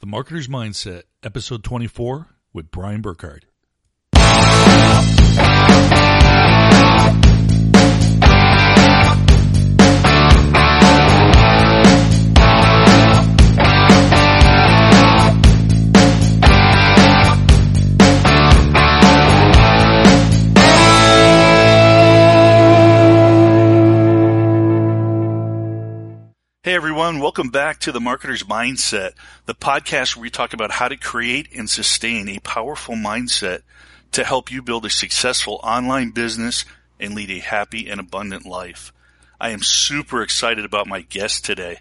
The Marketer's Mindset, Episode 24, with Brian Burkhardt. Everyone, welcome back to the Marketer's Mindset, the podcast where we talk about how to create and sustain a powerful mindset to help you build a successful online business and lead a happy and abundant life. I am super excited about my guest today.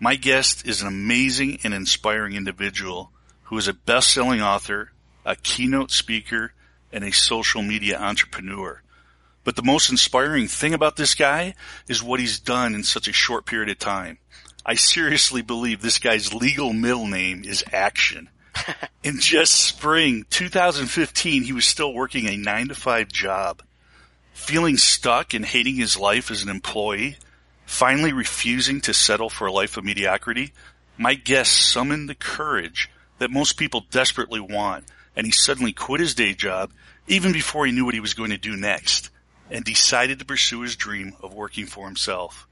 My guest is an amazing and inspiring individual who is a best-selling author, a keynote speaker, and a social media entrepreneur. But the most inspiring thing about this guy is what he's done in such a short period of time. I seriously believe this guy's legal middle name is Action. in just spring 2015, he was still working a nine to five job. Feeling stuck and hating his life as an employee, finally refusing to settle for a life of mediocrity, my guest summoned the courage that most people desperately want, and he suddenly quit his day job even before he knew what he was going to do next and decided to pursue his dream of working for himself.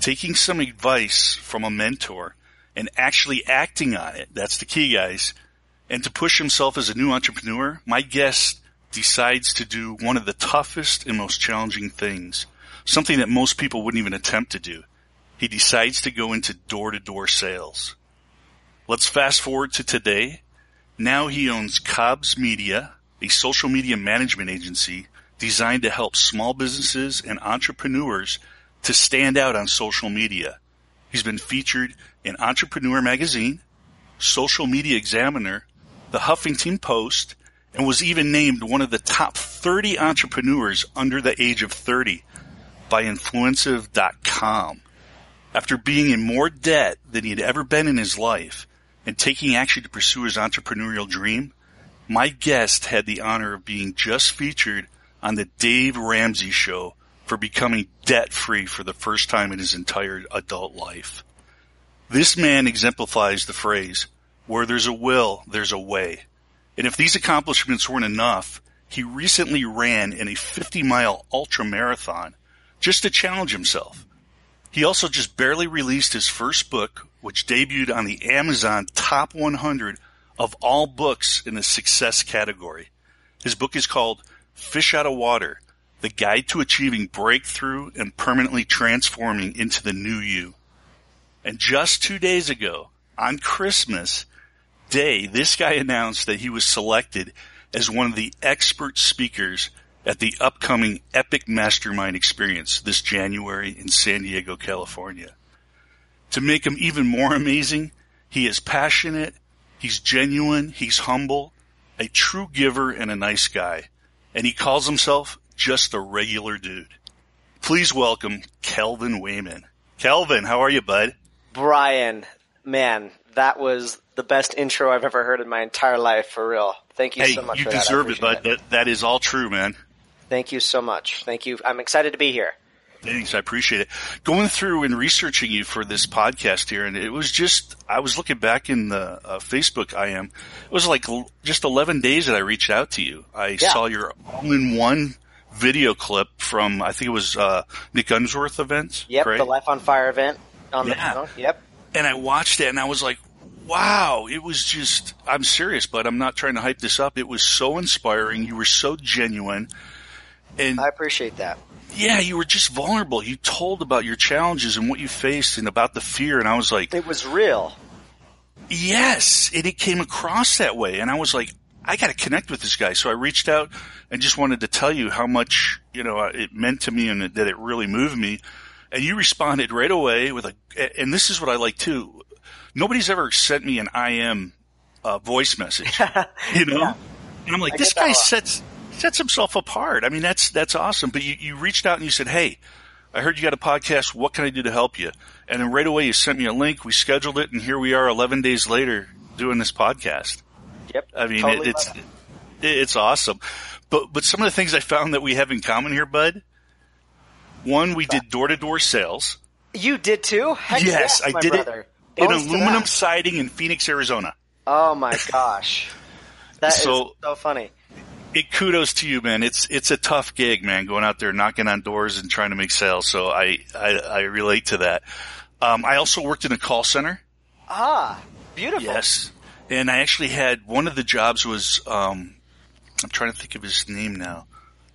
Taking some advice from a mentor and actually acting on it, that's the key guys, and to push himself as a new entrepreneur, my guest decides to do one of the toughest and most challenging things, something that most people wouldn't even attempt to do. He decides to go into door to door sales. Let's fast forward to today. Now he owns Cobbs Media, a social media management agency designed to help small businesses and entrepreneurs to stand out on social media. He's been featured in Entrepreneur Magazine, Social Media Examiner, the Huffington Post, and was even named one of the top 30 entrepreneurs under the age of 30 by Influencive.com. After being in more debt than he had ever been in his life and taking action to pursue his entrepreneurial dream, my guest had the honor of being just featured on the Dave Ramsey show for becoming debt free for the first time in his entire adult life. This man exemplifies the phrase, where there's a will, there's a way. And if these accomplishments weren't enough, he recently ran in a 50 mile ultra marathon just to challenge himself. He also just barely released his first book, which debuted on the Amazon top 100 of all books in the success category. His book is called Fish Out of Water, the guide to achieving breakthrough and permanently transforming into the new you. And just two days ago, on Christmas Day, this guy announced that he was selected as one of the expert speakers at the upcoming Epic Mastermind Experience this January in San Diego, California. To make him even more amazing, he is passionate, he's genuine, he's humble, a true giver and a nice guy and he calls himself just a regular dude. Please welcome Calvin Wayman. Calvin, how are you, bud? Brian, man, that was the best intro I've ever heard in my entire life, for real. Thank you hey, so much you for that. deserve it, bud. That, that is all true, man. Thank you so much. Thank you. I'm excited to be here. Thanks. I appreciate it. Going through and researching you for this podcast here, and it was just, I was looking back in the uh, Facebook I am. It was like just 11 days that I reached out to you. I yeah. saw your all in one video clip from, I think it was, uh, Nick Unsworth event. Yep. right? The Life on Fire event. On yeah. The, yep. And I watched it and I was like, wow, it was just, I'm serious, but I'm not trying to hype this up. It was so inspiring. You were so genuine. And I appreciate that yeah, you were just vulnerable. You told about your challenges and what you faced and about the fear. And I was like, it was real. Yes. And it came across that way. And I was like, I got to connect with this guy. So I reached out and just wanted to tell you how much, you know, it meant to me and that it really moved me. And you responded right away with a, and this is what I like too. Nobody's ever sent me an IM uh, voice message, you know? Yeah. And I'm like, I this guy sets, sets himself apart. I mean, that's that's awesome. But you, you reached out and you said, "Hey, I heard you got a podcast. What can I do to help you?" And then right away you sent me a link. We scheduled it, and here we are, 11 days later, doing this podcast. Yep. I mean, totally it, it's it, it's awesome. But but some of the things I found that we have in common here, Bud. One, we did door to door sales. You did too. Heck yes, yes I did brother. it. in aluminum siding in Phoenix, Arizona. Oh my gosh, that so, is so funny. It kudos to you, man. It's it's a tough gig, man. Going out there knocking on doors and trying to make sales. So I I, I relate to that. Um, I also worked in a call center. Ah, beautiful. Yes, and I actually had one of the jobs was um, I'm trying to think of his name now.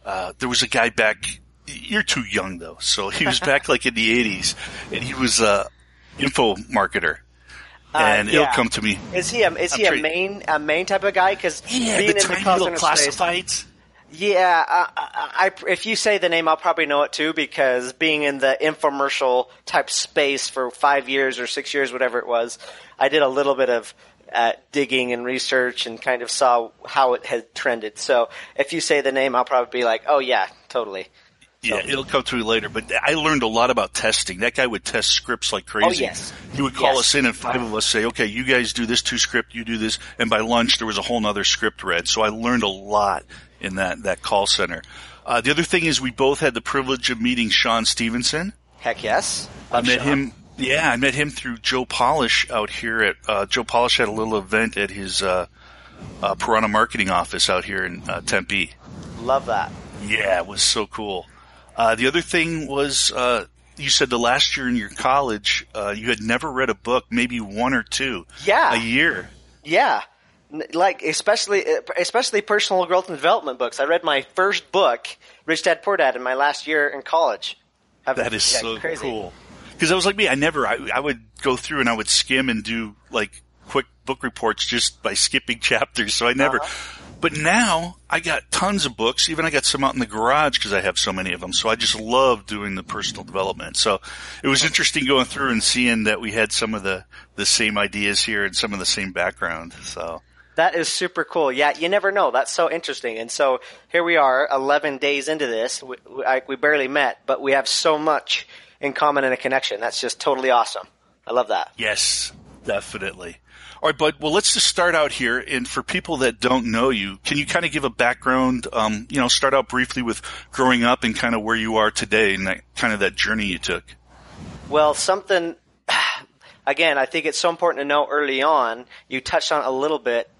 Uh, there was a guy back. You're too young though, so he was back like in the '80s, and he was a info marketer. Uh, and yeah. it'll come to me. Is he a is I'm he a main a main type of guy? Because yeah, being the in the little classifieds. Space, yeah, I, I, if you say the name, I'll probably know it too because being in the infomercial type space for five years or six years, whatever it was, I did a little bit of uh, digging and research and kind of saw how it had trended. So if you say the name, I'll probably be like, oh yeah, totally. Yeah, so. it'll come to me later. But I learned a lot about testing. That guy would test scripts like crazy. Oh, yes. He would call yes. us in and five of us say, okay, you guys do this two script, you do this. And by lunch, there was a whole nother script read. So I learned a lot in that, that call center. Uh, the other thing is we both had the privilege of meeting Shawn Stevenson. Heck yes. I met Shawn. him yeah, I met him through Joe Polish out here at uh, Joe Polish had a little event at his uh, uh, Piranha marketing office out here in uh, Tempe. Love that. Yeah, it was so cool. Uh, the other thing was uh, you said the last year in your college you had never read a book, maybe one or two. Yeah, a year. Yeah, like especially especially personal growth and development books. I read my first book, Rich Dad Poor Dad, in my last year in college. That is yeah, so crazy. cool because I was like me. I never. I, I would go through and I would skim and do like quick book reports just by skipping chapters. So I never. Uh-huh. But now I got tons of books. Even I got some out in the garage because I have so many of them. So I just love doing the personal development. So it was interesting going through and seeing that we had some of the the same ideas here and some of the same background. So. That is super cool. Yeah, you never know. That's so interesting. And so here we are, 11 days into this. We, I, we barely met, but we have so much in common and a connection. That's just totally awesome. I love that. Yes, definitely. All right, bud. Well, let's just start out here. And for people that don't know you, can you kind of give a background? Um, you know, start out briefly with growing up and kind of where you are today and that kind of that journey you took. Well, something. Again, I think it's so important to know early on. You touched on a little bit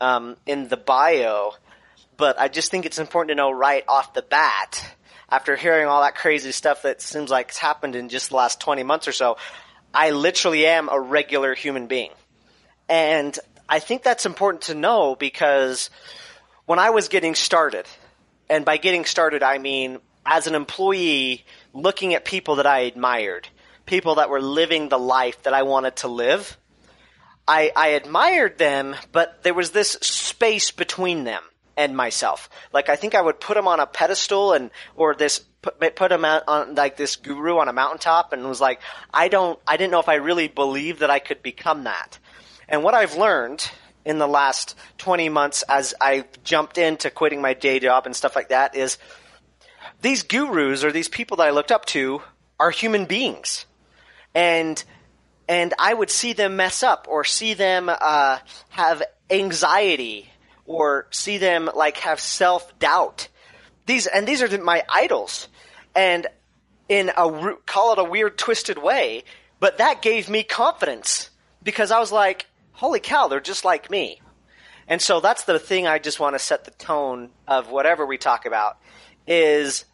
um, in the bio, but I just think it's important to know right off the bat after hearing all that crazy stuff that seems like it's happened in just the last 20 months or so, I literally am a regular human being. And I think that's important to know because when I was getting started, and by getting started, I mean as an employee, looking at people that I admired, people that were living the life that I wanted to live, I, I admired them, but there was this space between them and myself. Like I think I would put him on a pedestal and or this put, put him on like this guru on a mountaintop and was like I don't I didn't know if I really believed that I could become that. And what I've learned in the last 20 months as I jumped into quitting my day job and stuff like that is these gurus or these people that I looked up to are human beings. And and I would see them mess up or see them uh, have anxiety or see them like have self doubt. These and these are my idols, and in a call it a weird twisted way, but that gave me confidence because I was like, holy cow, they're just like me. And so that's the thing I just want to set the tone of whatever we talk about is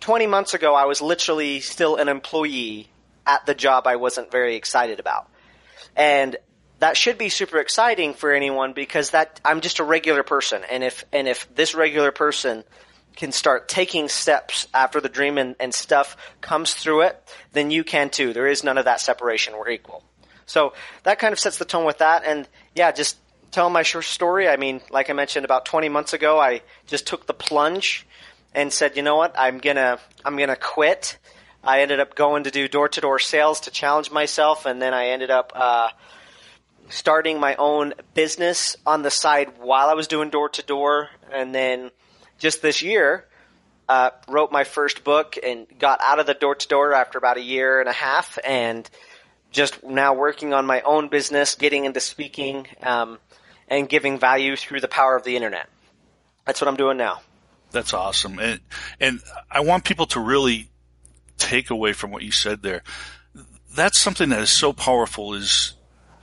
20 months ago I was literally still an employee at the job I wasn't very excited about. And that should be super exciting for anyone because that I'm just a regular person, and if and if this regular person can start taking steps after the dream and, and stuff comes through it, then you can too. There is none of that separation. We're equal. So that kind of sets the tone with that, and yeah, just tell my short story. I mean, like I mentioned, about 20 months ago, I just took the plunge and said, you know what, I'm gonna I'm gonna quit. I ended up going to do door to door sales to challenge myself, and then I ended up. Uh, starting my own business on the side while I was doing door to door, and then just this year uh, wrote my first book and got out of the door to door after about a year and a half, and just now working on my own business, getting into speaking, um, and giving value through the power of the internet. That's what I'm doing now. That's awesome, and and I want people to really take away from what you said there that's something that is so powerful is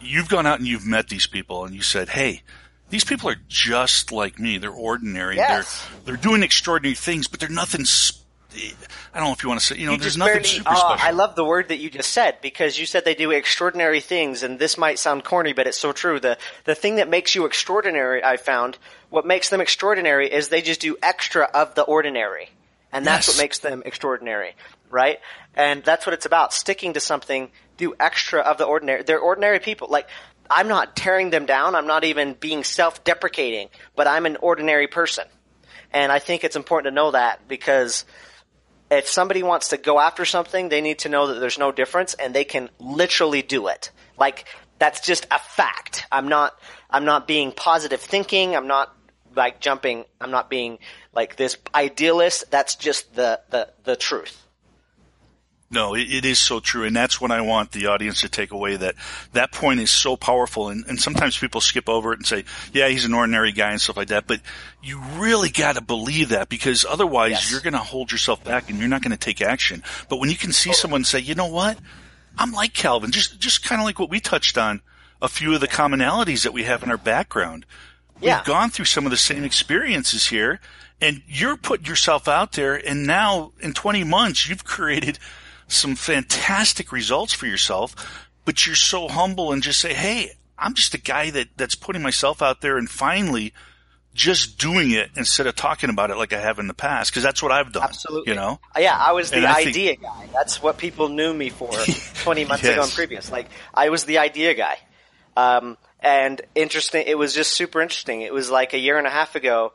you've gone out and you've met these people and you said, Hey, these people are just like me. They're ordinary. Yes. They're, they're doing extraordinary things, but they're nothing. Sp- I don't know if you want to say, you know, You there's nothing barely, super oh, special. I love the word that you just said because you said they do extraordinary things, and this might sound corny, but it's so true. The the thing that makes you extraordinary, I found, what makes them extraordinary is they just do extra of the ordinary, and that's Yes. what makes them extraordinary, right? And that's what it's about: sticking to something, do extra of the ordinary. They're ordinary people, like. I'm not tearing them down. I'm not even being self-deprecating, but I'm an ordinary person. And I think it's important to know that because if somebody wants to go after something, they need to know that there's no difference and they can literally do it. Like that's just a fact. I'm not I'm not being positive thinking. I'm not like jumping. I'm not being like this idealist. That's just the the the truth. No, it, it is so true. And that's what I want the audience to take away that that point is so powerful. And, and sometimes people skip over it and say, yeah, he's an ordinary guy and stuff like that. But you really got to believe that because otherwise Yes. you're going to hold yourself back and you're not going to take action. But when you can see someone say, you know what? I'm like Calvin, just, just kind of like what we touched on a few of the commonalities that we have in our background. Yeah. We've gone through some of the same experiences here and you're putting yourself out there and now in 20 months you've created some fantastic results for yourself, but you're so humble and just say, Hey, I'm just a guy that, that's putting myself out there and finally just doing it instead of talking about it like I have in the past. Cause that's what I've done. Absolutely. You know? Uh, Yeah, I was the And I think- idea guy. That's what people knew me for 20 months ago and previous. Like, I was the idea guy. Um, and interesting, it was just super interesting. It was like a year and a half ago,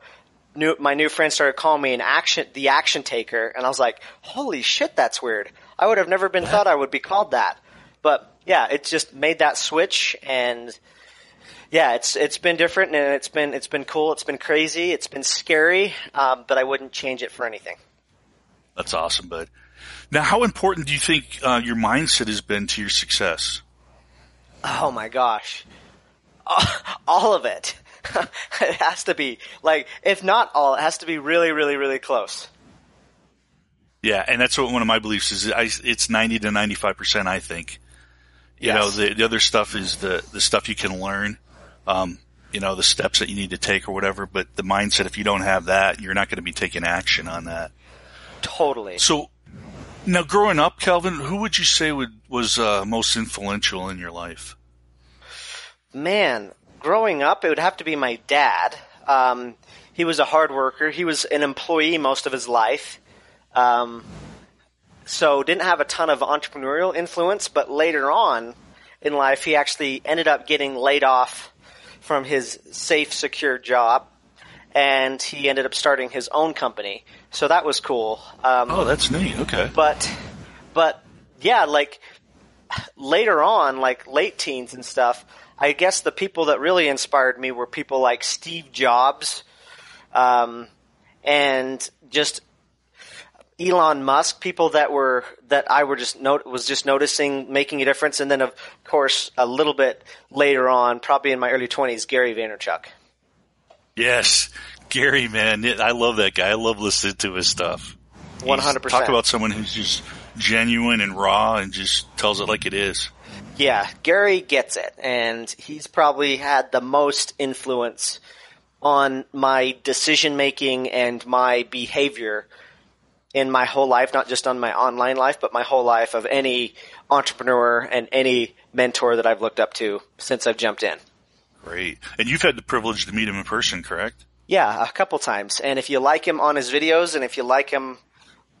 new, my new friend started calling me an action, the action taker, and I was like, holy shit, that's weird. I would have never been thought I would be called that. But yeah, it just made that switch and yeah, it's it's been different and it's been it's been cool. It's been crazy. It's been scary, um, but I wouldn't change it for anything. That's awesome, bud. Now, how important do you think uh, your mindset has been to your success? Oh my gosh. All of it. it has to be. Like, if not all, it has to be really, really, really close. Yeah, and that's what one of my beliefs is. I, it's ninety to ninety-five percent. I think. You Yes. know, the the other stuff is the the stuff you can learn. Um, you know, the steps that you need to take or whatever. But the mindset, if you don't have that, you're not going to be taking action on that. Totally. So, now growing up, Calvin, who would you say would was uh, most influential in your life? Man, growing up, it would have to be my dad. Um, he was a hard worker. He was an employee most of his life. Um, so didn't have a ton of entrepreneurial influence, but later on in life, he actually ended up getting laid off from his safe, secure job, and he ended up starting his own company. So that was cool. Um, Oh, that's neat. Okay. but but yeah like later on like late teens and stuff i guess the people that really inspired me were people like steve jobs um, and just elon musk people that were that i were just not, was just noticing making a difference and then of course a little bit later on probably in my early 20s gary vaynerchuk Yes, Gary, man, I love that guy. I love listening to his stuff. 100%. Talk about someone who's just genuine and raw and just tells it like it is. Yeah, Gary gets it, and he's probably had the most influence on my decision making and my behavior in my whole life, not just on my online life, but my whole life of any entrepreneur and any mentor that I've looked up to since I've jumped in. Great. And you've had the privilege to meet him in person, correct? Yeah, a couple times. And if you like him on his videos and if you like him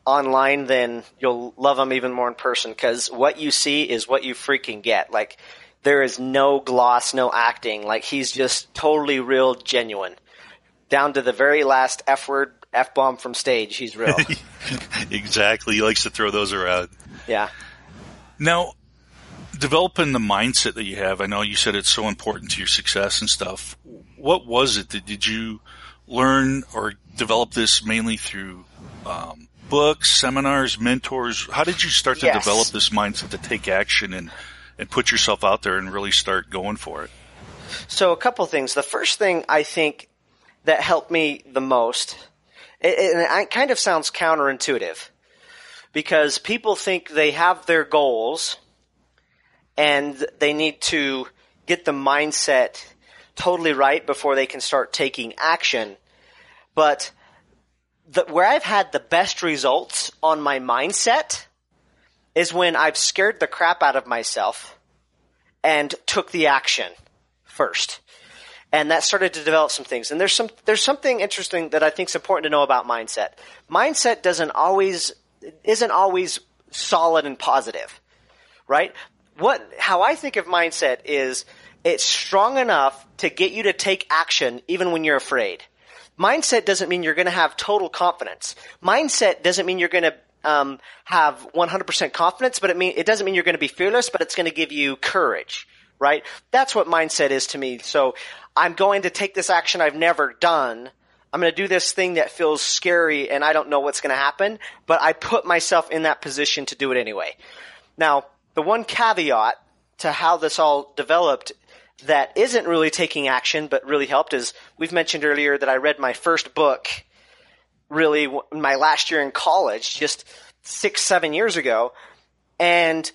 online, then you'll love him even more in person because what you see is what you freaking get. Like, there is no gloss, no acting. Like, he's just totally real, genuine. Down to the very last F word, F bomb from stage, he's real. exactly. He likes to throw those around. yeah. Now, developing the mindset that you have, I know you said it's so important to your success and stuff. What was it that did you learn or develop this mainly through um, books, seminars, mentors? How did you start to Yes. develop this mindset to take action and, and put yourself out there and really start going for it? So a couple things. The first thing I think that helped me the most, it, it, kind of sounds counterintuitive, because people think they have their goals, and they need to get the mindset totally right before they can start taking action. But the, where I've had the best results on my mindset is when I've scared the crap out of myself and took the action first. And that started to develop some things. And there's some, there's something interesting that I think is important to know about mindset. Mindset doesn't always, isn't always solid and positive, right? What, how I think of mindset is it's strong enough to get you to take action even when you're afraid. Mindset doesn't mean you're going to have total confidence. Mindset doesn't mean you're going to um, have 100% confidence, but it mean it doesn't mean you're going to be fearless, but it's going to give you courage, right? That's what mindset is to me. So I'm going to take this action I've never done. I'm going to do this thing that feels scary and I don't know what's going to happen, but I put myself in that position to do it anyway. Now, the one caveat to how this all developed that isn't really taking action but really helped is we've mentioned earlier that I read my first book really my last year in college, just six, seven years ago. And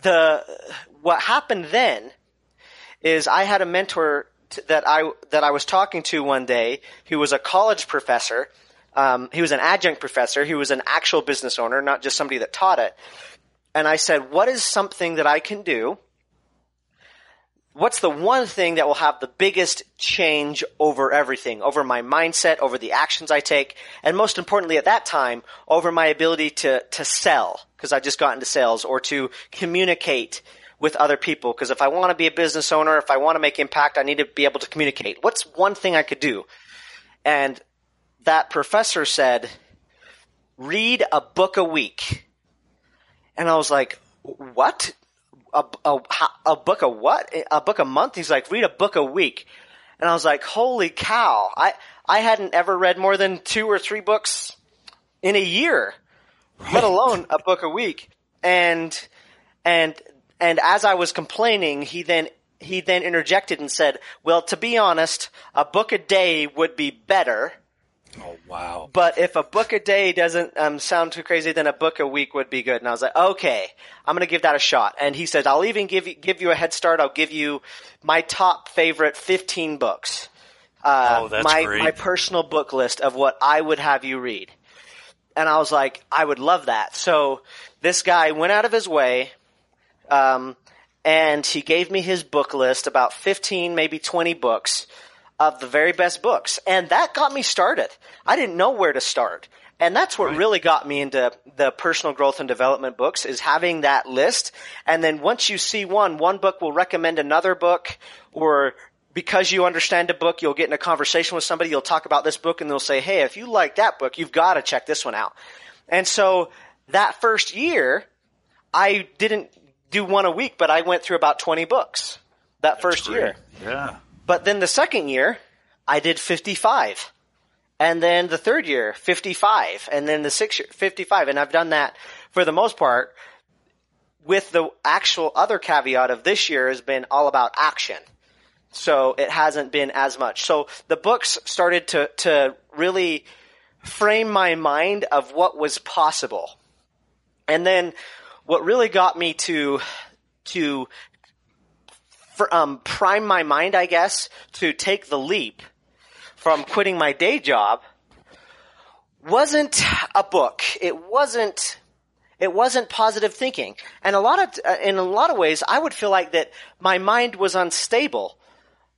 the, what happened then is I had a mentor that I, that I was talking to one day who was a college professor. Um, he was an adjunct professor. He was an actual business owner, not just somebody that taught it. And I said, what is something that I can do what's the one thing that will have the biggest change over everything, over my mindset, over the actions I take, and most importantly at that time, over my ability to, to sell, because I've just got into sales, or to communicate with other people, because if I want to be a business owner, if I want to make impact, I need to be able to communicate. What's one thing I could do? And that professor said, read a book a week. And I was like, what? a, a, a book a what? A book a month? He's like, read a book a week. And I was like, holy cow. I, I hadn't ever read more than two or three books in a year, right. let alone a book a week. And, and, and as I was complaining, he then, he then interjected and said, well, to be honest, a book a day would be better Oh wow! But if a book a day doesn't um, sound too crazy, then a book a week would be good. And I was like, okay, I'm gonna give that a shot. And he said, I'll even give you give you a head start. I'll give you my top favorite 15 books. Uh, oh, that's my great. my personal book list of what I would have you read. And I was like, I would love that. So this guy went out of his way, um, and he gave me his book list, about 15, maybe 20 books of the very best books. And that got me started. I didn't know where to start. And that's what right. really got me into the personal growth and development books is having that list. And then once you see one, one book will recommend another book or because you understand a book, you'll get in a conversation with somebody, you'll talk about this book and they'll say, Hey, if you like that book, you've got to check this one out. And so that first year, I didn't do one a week, but I went through about 20 books that That's first great. year. Yeah. But then the second year, I did 55. And then the third year, 55. And then the sixth year, 55. And I've done that for the most part with the actual other caveat of this year has been all about action. So it hasn't been as much. So the books started to, to really frame my mind of what was possible. And then what really got me to, to for, um, prime my mind, I guess, to take the leap from quitting my day job wasn't a book. It wasn't it wasn't positive thinking. And a lot of uh, in a lot of ways I would feel like that my mind was unstable.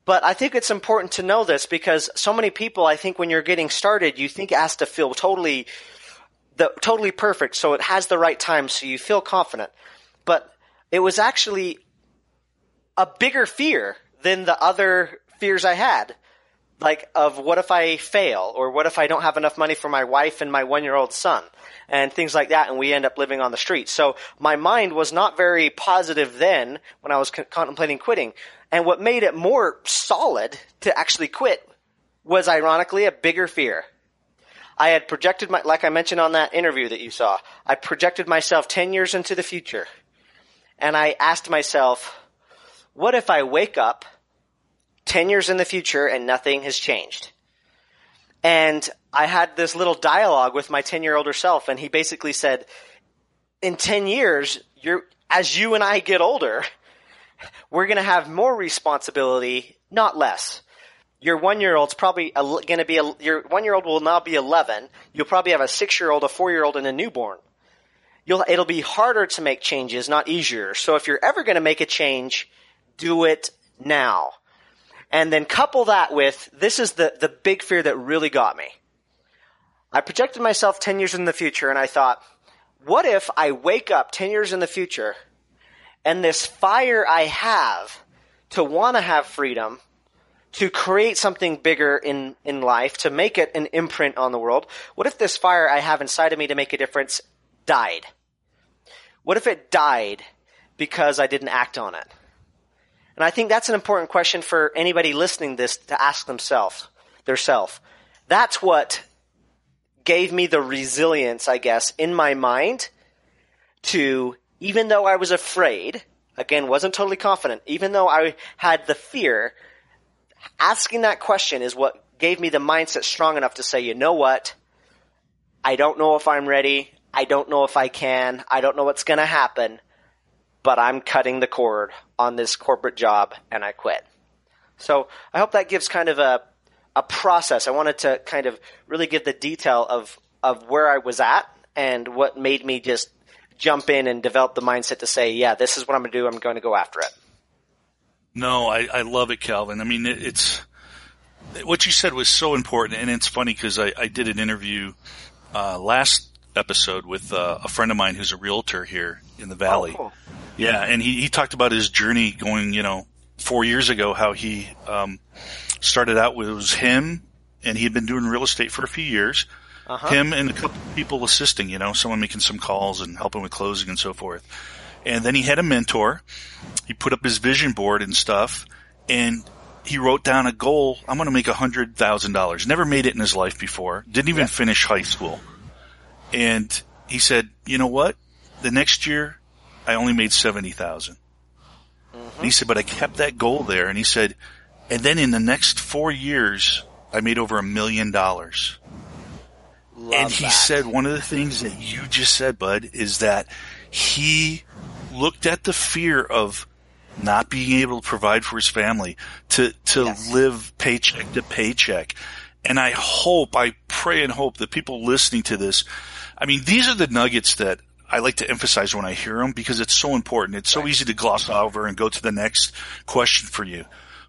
But I think it's important to know this because so many people I think when you're getting started you think it has to feel totally the totally perfect so it has the right time so you feel confident. But it was actually a bigger fear than the other fears I had. Like of what if I fail or what if I don't have enough money for my wife and my one year old son and things like that and we end up living on the street. So my mind was not very positive then when I was contemplating quitting. And what made it more solid to actually quit was ironically a bigger fear. I had projected my, like I mentioned on that interview that you saw, I projected myself 10 years into the future. And I asked myself, what if I wake up 10 years in the future and nothing has changed? And I had this little dialogue with my 10 year older self, and he basically said, in 10 years, you're, as you and I get older, we're going to have more responsibility, not less. Your one year old's probably going to be, a, your one year old will now be 11. You'll probably have a six year old, a four year old, and a newborn. You'll, it'll be harder to make changes, not easier. So if you're ever going to make a change, do it now. And then couple that with, this is the, the big fear that really got me. I projected myself 10 years in the future and I thought, what if I wake up 10 years in the future and this fire I have to want to have freedom, to create something bigger in, in life, to make it an imprint on the world, what if this fire I have inside of me to make a difference died? What if it died because I didn't act on it? And I think that's an important question for anybody listening this to ask themselves, their self. That's what gave me the resilience, I guess, in my mind to, even though I was afraid, again, wasn't totally confident, even though I had the fear, asking that question is what gave me the mindset strong enough to say, you know what? I don't know if I'm ready. I don't know if I can. I don't know what's going to happen, but I'm cutting the cord on this corporate job and I quit. So I hope that gives kind of a a process. I wanted to kind of really give the detail of of where I was at and what made me just jump in and develop the mindset to say, yeah, this is what I'm going to do. I'm going to go after it. No, I, I love it, Calvin. I mean, it, it's what you said was so important, and it's funny because I, I did an interview uh, last episode with uh, a friend of mine who's a realtor here in the valley. Oh, cool. Yeah, and he, he talked about his journey going, you know, four years ago, how he um, started out with was him, and he had been doing real estate for a few years. Uh-huh. Him and a couple people assisting, you know, someone making some calls and helping with closing and so forth. And then he had a mentor. He put up his vision board and stuff, and he wrote down a goal. I'm going to make a hundred thousand dollars. Never made it in his life before. Didn't even finish high school. And he said, you know what? The next year, I only made seventy thousand. Mm-hmm. He said, but I kept that goal there. And he said, and then in the next four years, I made over a million dollars. And he that. said one of the things that you just said, Bud, is that he looked at the fear of not being able to provide for his family, to, to Yes. live paycheck to paycheck. And I hope, I pray and hope that people listening to this, I mean, these are the nuggets that I like to emphasize when I hear them because it's so important. It's so easy to gloss over and go to the next question for you.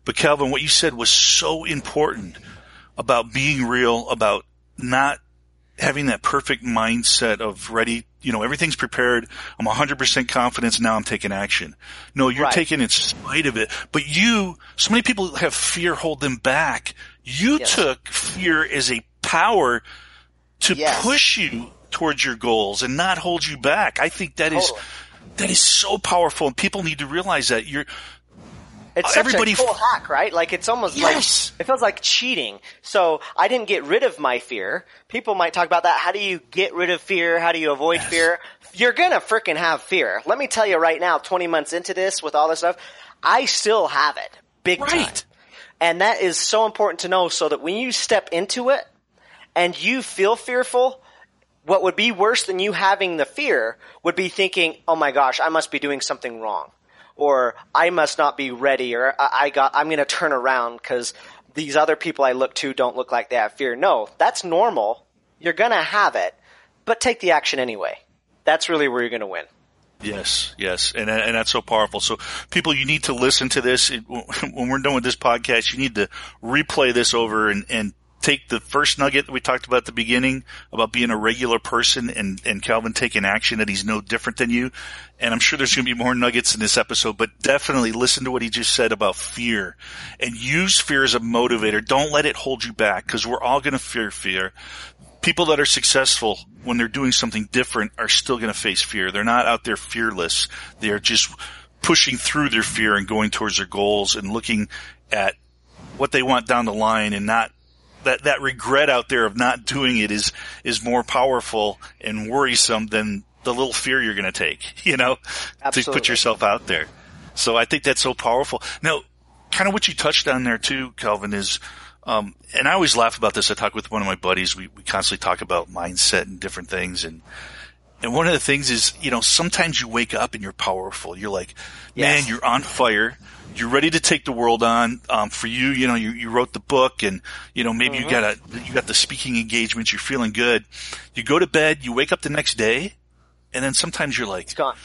But Calvin, what you said was so important about being real, about not having that perfect mindset of ready, you know, everything's prepared. I'm 100% confidence. Now I'm taking action. No, you're Right. taking in spite of it. But you, so many people have fear hold them back. You Yes. took fear as a power to Yes. push you towards your goals and not hold you back. I think that is Totally. that is so powerful and people need to realize that you're It's Uh, everybody a cool f- hack, right? Like it's almost Yes. like it feels like cheating. So I didn't get rid of my fear. People might talk about that. How do you get rid of fear? How do you avoid fear? You're gonna freaking have fear. Let me tell you right now, 20 months into this with all this stuff, I still have it. Big time. Right. And that is so important to know so that when you step into it and you feel fearful, what would be worse than you having the fear would be thinking, oh my gosh, I must be doing something wrong. Or I must not be ready, or I got, I'm gonna turn around because these other people I look to don't look like they have fear. No, that's normal. You're gonna have it, but take the action anyway. That's really where you're gonna win. Yes, yes, and and that's so powerful. So, people, you need to listen to this when we're done with this podcast. You need to replay this over and and take the first nugget that we talked about at the beginning about being a regular person and and Calvin taking action that he's no different than you. And I'm sure there's going to be more nuggets in this episode, but definitely listen to what he just said about fear and use fear as a motivator. Don't let it hold you back because we're all going to fear fear people that are successful when they're doing something different are still going to face fear. They're not out there fearless. They're just pushing through their fear and going towards their goals and looking at what they want down the line and not that, that regret out there of not doing it is, is more powerful and worrisome than the little fear you're going to take, you know, to put yourself out there. So I think that's so powerful. Now, kind of what you touched on there too, Calvin, is, um, and I always laugh about this. I talk with one of my buddies. We, we constantly talk about mindset and different things. And And one of the things is, you know, sometimes you wake up and you're powerful. You're like, man, Yes. you're on fire. You're ready to take the world on. Um, for you, you know, you, you wrote the book and, you know, maybe you got a, you got the speaking engagements. You're feeling good. You go to bed, you wake up the next day and then sometimes you're like, It's gone.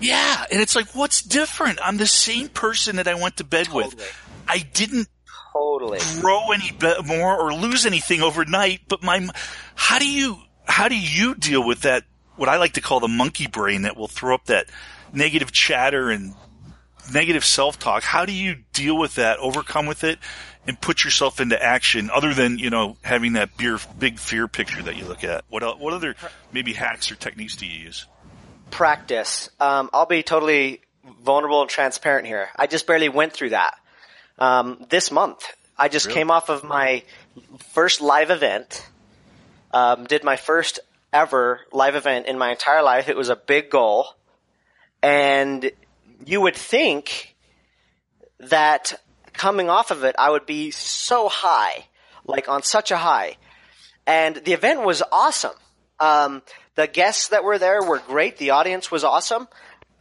yeah. And it's like, what's different? I'm the same person that I went to bed Totally. with. I didn't Totally. grow any be- more or lose anything overnight, but my, how do you, how do you deal with that? What I like to call the monkey brain that will throw up that negative chatter and negative self-talk. How do you deal with that, overcome with it, and put yourself into action other than, you know, having that beer, big fear picture that you look at? What, what other maybe hacks or techniques do you use? practice. Um, I'll be totally vulnerable and transparent here. I just barely went through that um, this month. I just Really? came off of my first live event. Um, did my first ever live event in my entire life. It was a big goal, and you would think that coming off of it, I would be so high, like on such a high. And the event was awesome. Um, the guests that were there were great. The audience was awesome.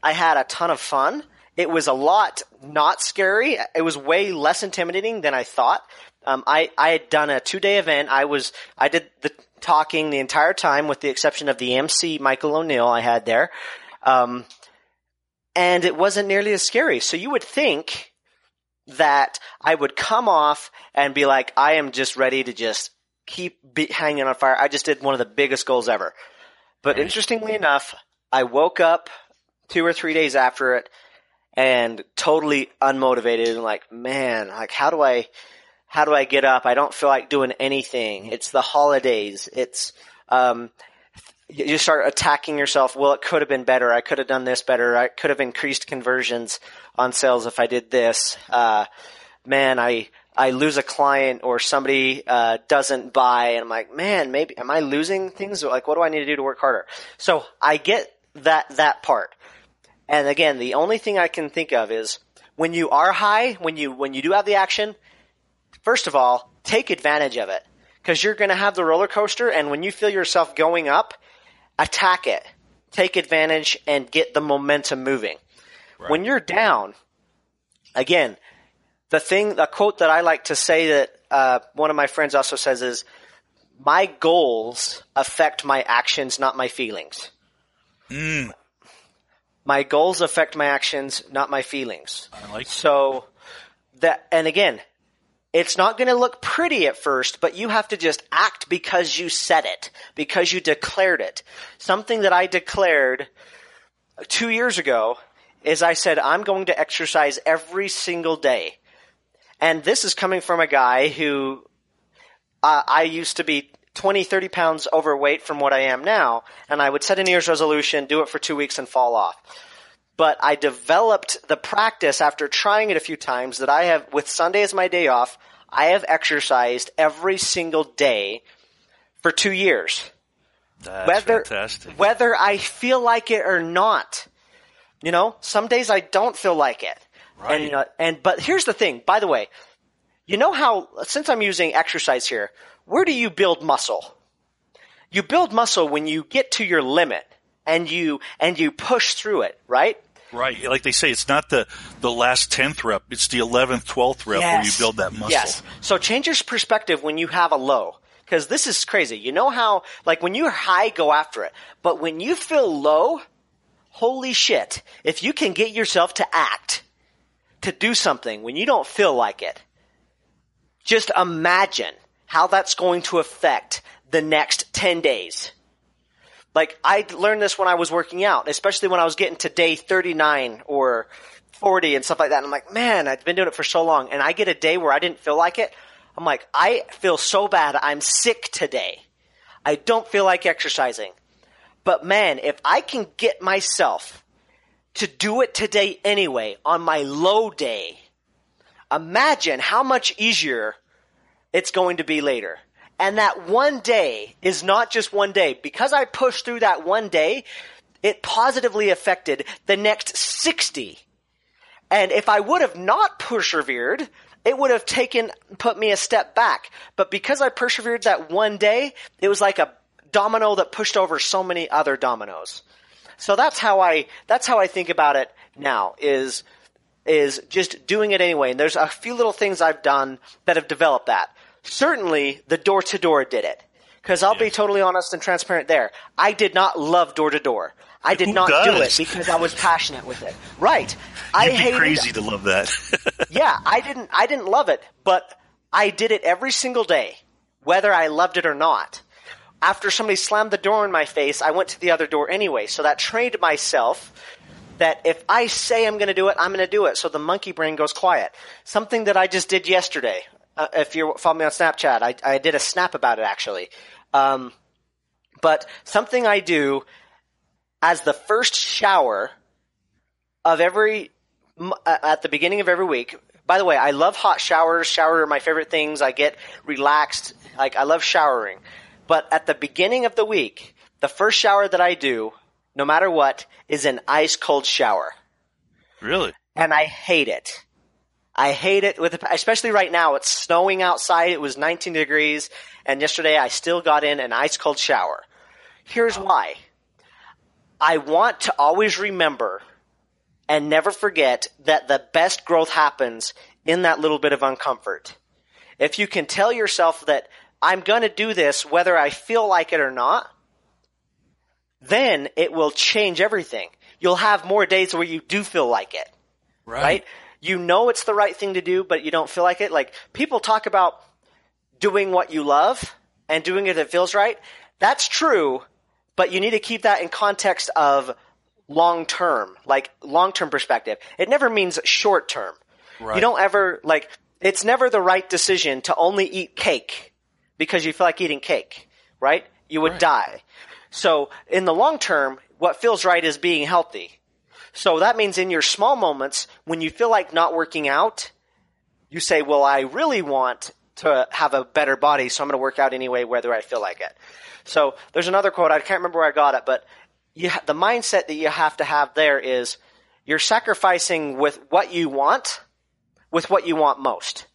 I had a ton of fun. It was a lot not scary. It was way less intimidating than I thought. Um, I, I had done a two day event. I was, I did the talking the entire time with the exception of the MC, Michael O'Neill I had there. Um, and it wasn't nearly as scary. So you would think that I would come off and be like, I am just ready to just keep be- hanging on fire. I just did one of the biggest goals ever. But interestingly enough, I woke up two or three days after it and totally unmotivated and like, man, like how do I, how do I get up? I don't feel like doing anything. It's the holidays. It's, um, you start attacking yourself. Well, it could have been better. I could have done this better. I could have increased conversions on sales if I did this. Uh, man, I, I lose a client or somebody, uh, doesn't buy and I'm like, man, maybe, am I losing things? Like, what do I need to do to work harder? So I get that, that part. And again, the only thing I can think of is when you are high, when you, when you do have the action, first of all, take advantage of it. Cause you're gonna have the roller coaster and when you feel yourself going up, attack it. Take advantage and get the momentum moving. When you're down, again, the thing, the quote that I like to say that uh, one of my friends also says is, "My goals affect my actions, not my feelings." My goals affect my actions, not my feelings. I like So that, and again, it's not going to look pretty at first, but you have to just act because you said it, because you declared it. Something that I declared two years ago is I said, I'm going to exercise every single day. And this is coming from a guy who uh, I used to be 20, 30 pounds overweight from what I am now, and I would set a New Year's resolution, do it for two weeks, and fall off. But I developed the practice after trying it a few times that I have, with Sunday as my day off, I have exercised every single day for two years. That's Whether, fantastic. whether I feel like it or not. You know, some days I don't feel like it. Right. And, you know, and, but here's the thing, by the way, you know how, since I'm using exercise here, where do you build muscle? You build muscle when you get to your limit and you, and you push through it, right? Right. Like they say, it's not the, the last 10th rep, it's the 11th, 12th rep where you build that muscle. Yes. So change your perspective when you have a low. Cause this is crazy. You know how, like when you're high, go after it. But when you feel low, holy shit. If you can get yourself to act, to do something when you don't feel like it, just imagine how that's going to affect the next 10 days. Like I learned this when I was working out, especially when I was getting to day 39 or 40 and stuff like that. And I'm like, man, I've been doing it for so long. And I get a day where I didn't feel like it. I'm like, I feel so bad. I'm sick today. I don't feel like exercising. But man, if I can get myself to do it today anyway on my low day, imagine how much easier it's going to be later. And that one day is not just one day. Because I pushed through that one day, it positively affected the next 60. And if I would have not persevered, it would have taken, put me a step back. But because I persevered that one day, it was like a domino that pushed over so many other dominoes. So that's how I that's how I think about it now is is just doing it anyway. And there's a few little things I've done that have developed that. Certainly the door to door did it. Cause I'll be totally honest and transparent there. I did not love door to door. I did Who not do it because I was passionate with it. Right. I You'd be hated crazy to love that. yeah, I didn't I didn't love it, but I did it every single day, whether I loved it or not. After somebody slammed the door in my face, I went to the other door anyway. So that trained myself that if I say I'm going to do it, I'm going to do it. So the monkey brain goes quiet. Something that I just did yesterday. Uh, if you follow me on Snapchat, I, I did a snap about it actually. Um, but something I do as the first shower of every uh, at the beginning of every week. By the way, I love hot showers. Shower are my favorite things. I get relaxed. Like I love showering. But at the beginning of the week, the first shower that I do, no matter what, is an ice cold shower. really? And I hate it. I hate it with, especially right now. It's snowing outside. It was 19 degrees. And yesterday I still got in an ice cold shower. Here's why. I want to always remember and never forget that the best growth happens in that little bit of uncomfort. If you can tell yourself that I'm going to do this whether I feel like it or not, then it will change everything. You'll have more days where you do feel like it right? You know it's the right thing to do, but you don't feel like it. Like people talk about doing what you love and doing it it feels right. That's true, but you need to keep that in context of long term, like long term perspective. It never means short term. Right. You don't ever like it's never the right decision to only eat cake because you feel like eating cake, right? You would Right. die. So in the long term, what feels right is being healthy. So that means in your small moments, when you feel like not working out, you say, well, I really want to have a better body, so I'm going to work out anyway, whether I feel like it. So there's another quote, I can't remember where I got it, but you ha- the mindset that you have to have there is you're sacrificing with what you want with what you want most,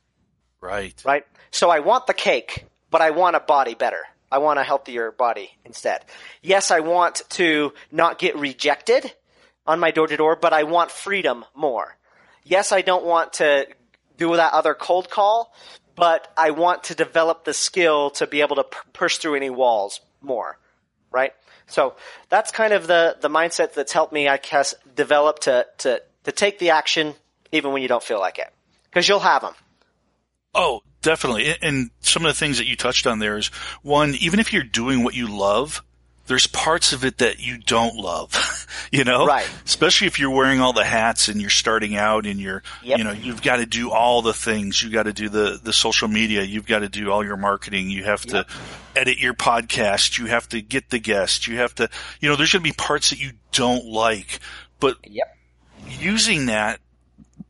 Right. right? So I want the cake, but I want a body better. I want a healthier body instead. Yes, I want to not get rejected on my door to door, but I want freedom more. Yes, I don't want to do that other cold call, but I want to develop the skill to be able to p- push through any walls more, right? So that's kind of the, the mindset that's helped me, I guess, develop to, to, to take the action even when you don't feel like it. Cause you'll have them. Oh, definitely. And- And some of the things that you touched on there is one, even if you're doing what you love, there's parts of it that you don't love, you know? Right. Especially if you're wearing all the hats and you're starting out and you're, Yep. you know, you've got to do all the things. You've got to do the, the social media. You've got to do all your marketing. You have to edit your podcast. You have to get the guests. You have to, you know, there's going to be parts that you don't like, but Yep. using that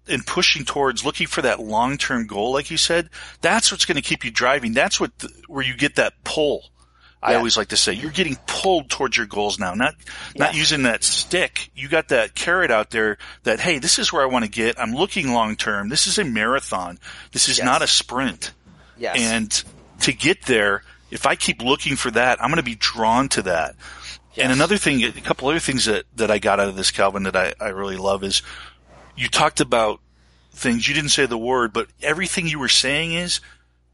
and pushing towards looking for that long-term goal, like you said, that's what's going to keep you driving. That's what, the, where you get that pull. I Yeah. always like to say you're getting pulled towards your goals now, not, not Yeah. using that stick. You got that carrot out there that, hey, this is where I want to get. I'm looking long-term. This is a marathon. This is Yes. not a sprint. Yes. And to get there, if I keep looking for that, I'm going to be drawn to that. And another thing, a couple other things that, that I got out of this, Calvin, that I, I really love is you talked about things, you didn't say the word, but everything you were saying is,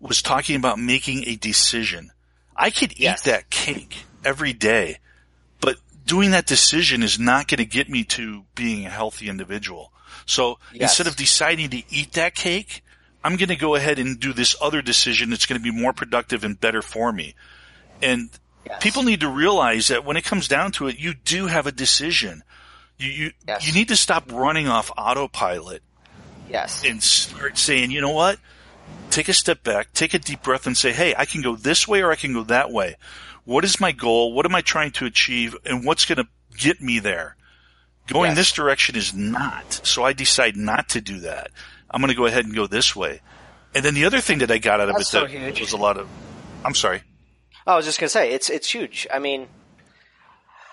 was talking about making a decision. I could Yes. eat that cake every day, but doing that decision is not going to get me to being a healthy individual. So Yes. instead of deciding to eat that cake, I'm going to go ahead and do this other decision that's going to be more productive and better for me. And Yes. people need to realize that when it comes down to it, you do have a decision. You, you, Yes. you need to stop running off autopilot yes. and start saying, you know what? Take a step back, take a deep breath and say, hey, I can go this way or I can go that way. What is my goal? What am I trying to achieve? And what's going to get me there? Going Yes. this direction is not. So I decide not to do that. I'm going to go ahead and go this way. And then the other thing that I got out of That's it so that huge. was a lot of, I'm sorry. Oh, I was just gonna say it's it's huge. I mean,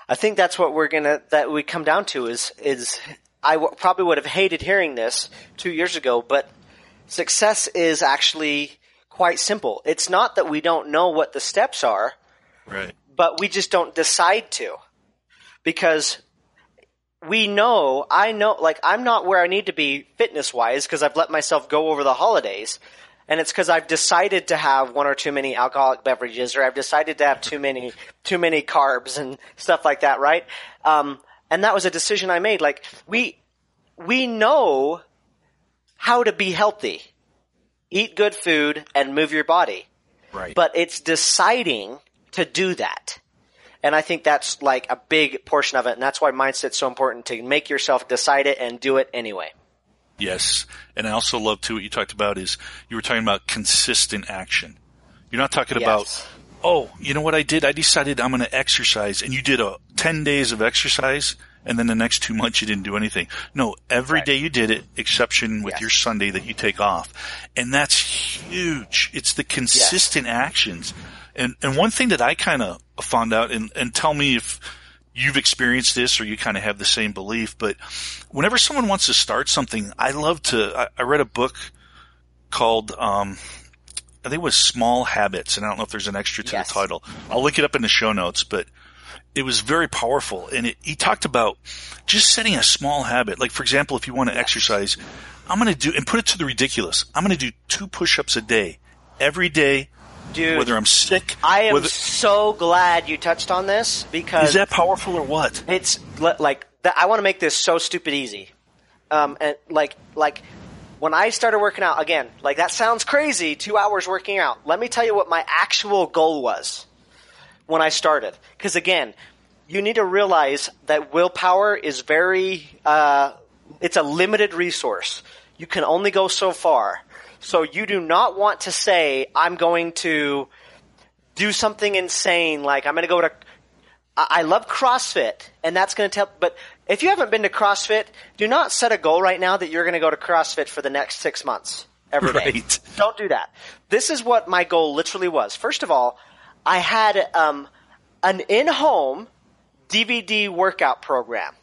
I think that's what we're gonna that we come down to is is I w- probably would have hated hearing this two years ago, but success is actually quite simple. It's not that we don't know what the steps are, Right. but we just don't decide to because we know, I know, like I'm not where I need to be fitness wise because I've let myself go over the holidays. And it's because I've decided to have one or too many alcoholic beverages, or I've decided to have too many too many carbs and stuff like that, right? Um, and that was a decision I made. Like we we know how to be healthy, eat good food, and move your body. Right. But it's deciding to do that. And I think that's like a big portion of it. And that's why mindset's so important to make yourself decide it and do it anyway. Yes. And I also love too what you talked about is you were talking about consistent action. You're not talking Yes. about, oh, you know what I did? I decided I'm going to exercise and you did a 10 days of exercise and then the next two months you didn't do anything. No, every Right. day you did it, exception with Yes. your Sunday that you take off. And that's huge. It's the consistent actions. And, and one thing that I kind of found out and, and tell me if you've experienced this or you kind of have the same belief, but whenever someone wants to start something, I love to, I, I read a book called, um, I think it was Small Habits, and I don't know if there's an extra to Yes. the title. I'll link it up in the show notes, but it was very powerful. And it, he talked about just setting a small habit. Like, for example, if you want to exercise, I'm going to do, and put it to the ridiculous. I'm going to do two push-ups a day, every day, Dude, whether I'm sick. I am whether, so glad you touched on this because is that powerful or what? it's like I want to make this so stupid easy. Um, and like like when I started working out again, like that sounds crazy. Two hours working out. Let me tell you what my actual goal was when I started. Because again, you need to realize that willpower is very uh, it's a limited resource. You can only go so far. So you do not want to say I'm going to do something insane like I'm going to go to I I love CrossFit, and that's going to tell. But if you haven't been to CrossFit, do not set a goal right now that you're going to go to CrossFit for the next six months every day. Right. Don't do that. This is what my goal literally was. First of all, I had um, an in-home DVD workout program.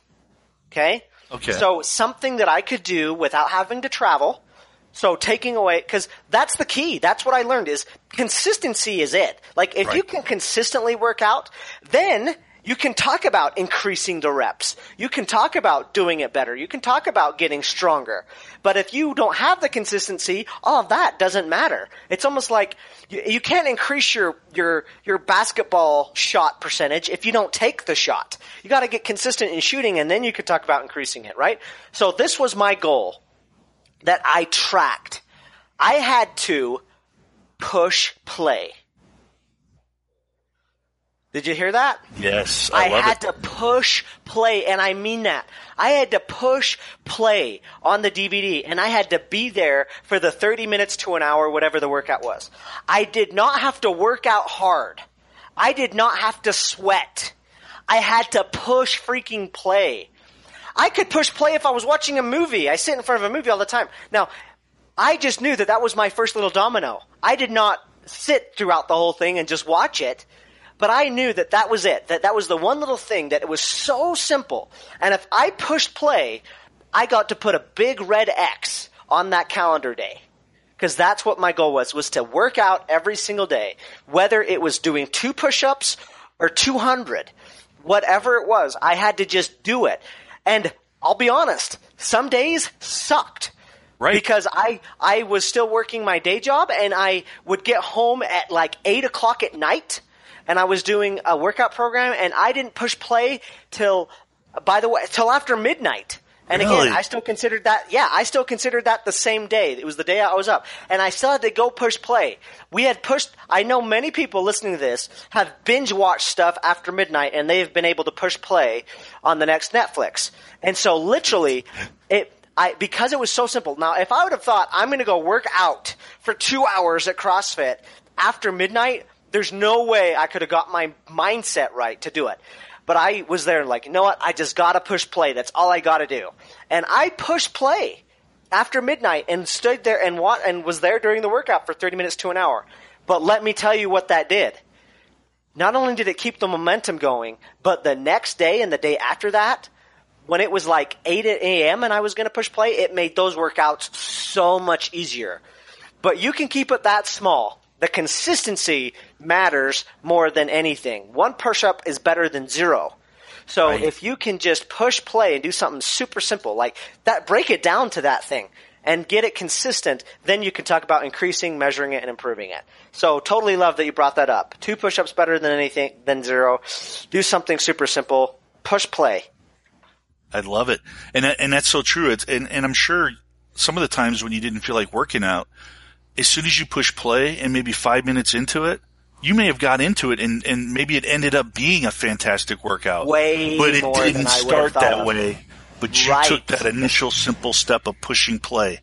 Okay. Okay. So something that I could do without having to travel. So taking away, cause that's the key. That's what I learned is consistency is it. Like if you can consistently work out, then you can talk about increasing the reps. You can talk about doing it better. You can talk about getting stronger. But if you don't have the consistency, all of that doesn't matter. It's almost like you, you can't increase your, your, your basketball shot percentage if you don't take the shot. You gotta get consistent in shooting and then you could talk about increasing it, right? So this was my goal that I tracked. I had to push play. Did you hear that? Yes, I, I, had it. to push play, and I mean that. I had to push play on the DVD, and I had to be there for the 30 minutes to an hour, whatever the workout was. I did not have to work out hard. I did not have to sweat. I had to push freaking play. I could push play if I was watching a movie. I sit in front of a movie all the time. Now, I just knew that that was my first little domino. I did not sit throughout the whole thing and just watch it, but I knew that that was it. That that was the one little thing that it was so simple. And if I pushed play, I got to put a big red X on that calendar day. Cause that's what my goal was, was to work out every single day. Whether it was doing two push-ups or 200. Whatever it was, I had to just do it. And I'll be honest, some days sucked. Right. Because I, I was still working my day job and I would get home at like eight o'clock at night and I was doing a workout program and I didn't push play till, by the way, till after midnight. And Really? again, I still considered that, yeah, I still considered that the same day. It was the day I was up. And I still had to go push play. We had pushed, I know many people listening to this have binge watched stuff after midnight and they have been able to push play on the next Netflix. And so literally, it, I, because it was so simple. Now, if I would have thought I'm going to go work out for two hours at CrossFit after midnight, there's no way I could have got my mindset right to do it. But I was there like, you know what? I just gotta push play. That's all I gotta do. And I pushed play after midnight and stood there and wa- and was there during the workout for 30 minutes to an hour. But let me tell you what that did. Not only did it keep the momentum going, but the next day and the day after that, when it was like 8 a.m. and I was going to push play, it made those workouts so much easier. But you can keep it that small. The consistency matters more than anything. One push up is better than zero. So Right. if you can just push play and do something super simple, like that, break it down to that thing and get it consistent, then you can talk about increasing, measuring it, and improving it. So totally love that you brought that up. Two push-ups better than anything, than zero. Do something super simple. Push play. I love it. And that, and that's so true. It's, and, and I'm sure some of the times when you didn't feel like working out, as soon as you push play and maybe five minutes into it, you may have got into it and, and maybe it ended up being a fantastic workout. Way but it didn't start that way. But you Right. took that initial simple step of pushing play.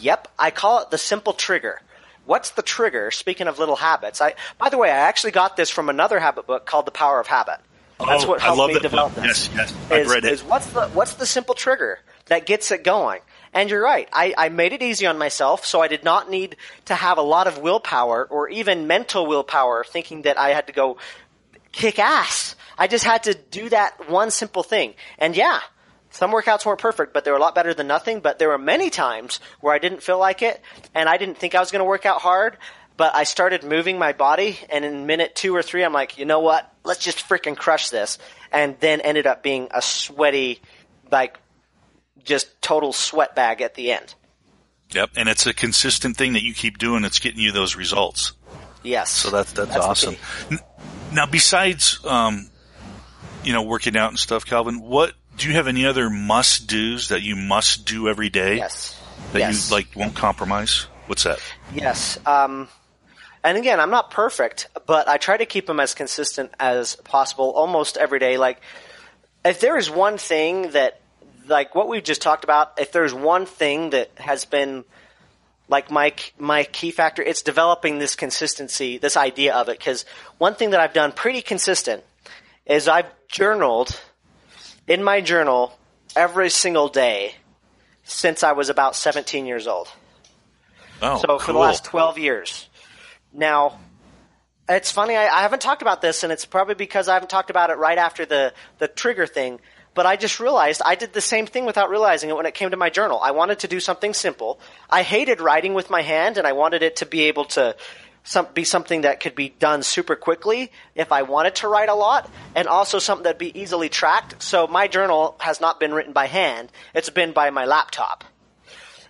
Yep, I call it the simple trigger. What's the trigger? Speaking of little habits, I by the way, I actually got this from another habit book called The Power of Habit. That's Oh, what helped me that develop book. this. Yes, yes, I've read it. is what's the what's the simple trigger that gets it going? And you're right. I, I made it easy on myself, so I did not need to have a lot of willpower or even mental willpower, thinking that I had to go kick ass. I just had to do that one simple thing. And yeah, some workouts weren't perfect, but they were a lot better than nothing. But there were many times where I didn't feel like it, and I didn't think I was going to work out hard. But I started moving my body, and in minute two or three, I'm like, you know what? Let's just freaking crush this. And then ended up being a sweaty, like, just total sweat bag at the end. Yep. And it's a consistent thing that you keep doing that's getting you those results. Yes. So that's that's, That's awesome. Now, besides um, you know working out and stuff, Calvin, what do you have any other must dos that you must do every day Yes. that yes. you like won't compromise? What's that? Yes. Um, and again, I'm not perfect, but I try to keep them as consistent as possible almost every day. Like, if there is one thing that, like what we've just talked about, if there's one thing that has been like my my key factor, it's developing this consistency, this idea of it. Because one thing that I've done pretty consistent is I've journaled in my journal every single day since I was about 17 years old. Oh, So for the last 12 years. Now, it's funny, I, I haven't talked about this, and it's probably because I haven't talked about it right after the, the trigger thing, but I just realized I did the same thing without realizing it when it came to my journal. I wanted to do something simple. I hated writing with my hand, and I wanted it to be able to some, be something that could be done super quickly if I wanted to write a lot, and also something that'd be easily tracked. So my journal has not been written by hand, it's been by my laptop.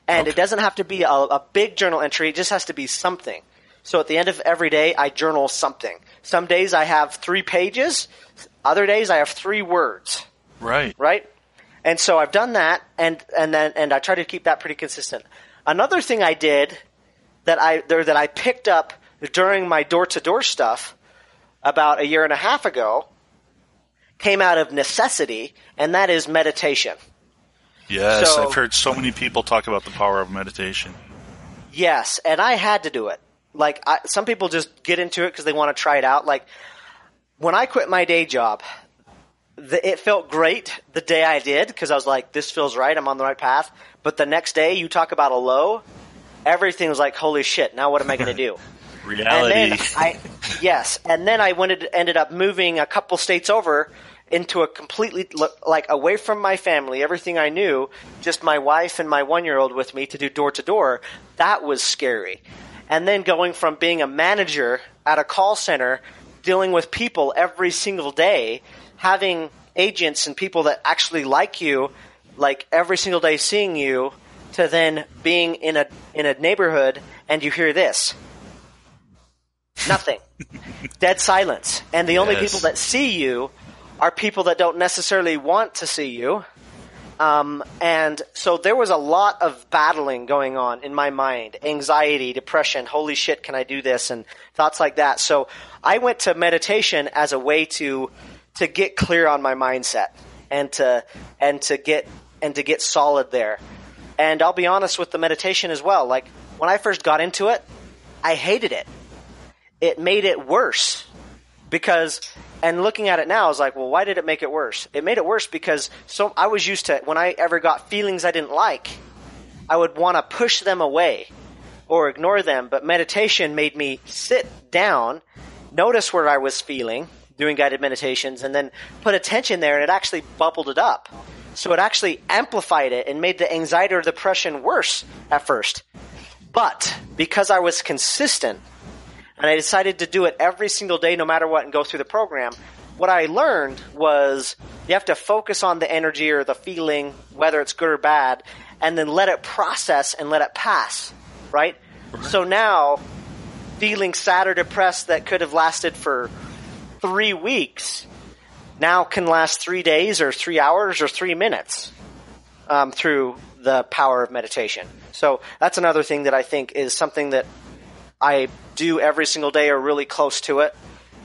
And it doesn't have to be a, a big journal entry, it just has to be something. So at the end of every day, I journal something. Some days I have three pages, other days I have three words, right. right? And so I've done that, and, and then, and I try to keep that pretty consistent. Another thing I did that I, there, that I picked up during my door to door stuff about a year and a half ago came out of necessity, and that is meditation. Yes, So- I've heard so many people talk about the power of meditation. Yes, and I had to do it. Like I, some people just get into it because they want to try it out. Like when I quit my day job, the, it felt great the day I did because I was like, "This feels right. I'm on the right path." But the next day, you talk about a low, everything was like, "Holy shit! Now what am I going to do?" Reality. And then I, yes, and then I went, ended up moving a couple states over into a completely like away from my family, everything I knew, just my wife and my one year old with me to do door to door. That was scary. And then going from being a manager at a call center, dealing with people every single day, having agents and people that actually like you, like every single day seeing you, to then being in a in a neighborhood and you hear this. Nothing. Dead silence. And the only Yes. people that see you are people that don't necessarily want to see you. Um, and so there was a lot of battling going on in my mind anxiety, depression, holy shit, can I do this? And thoughts like that. So I went to meditation as a way to, to get clear on my mindset and to, and to get, and to get solid there. And I'll be honest with the meditation as well. Like when I first got into it, I hated it. It made it worse because and looking at it now I was like, well, why did it make it worse? It made it worse because so I was used to when I ever got feelings I didn't like, I would want to push them away or ignore them, but meditation made me sit down, notice where I was feeling, doing guided meditations and then put attention there and it actually bubbled it up. So it actually amplified it and made the anxiety or depression worse at first. But because I was consistent and I decided to do it every single day, no matter what, and go through the program. What I learned was you have to focus on the energy or the feeling, whether it's good or bad, and then let it process and let it pass, right? So now, feeling sad or depressed that could have lasted for three weeks now can last three days or three hours or three minutes um, through the power of meditation. So that's another thing that I think is something that I do every single day or really close to it.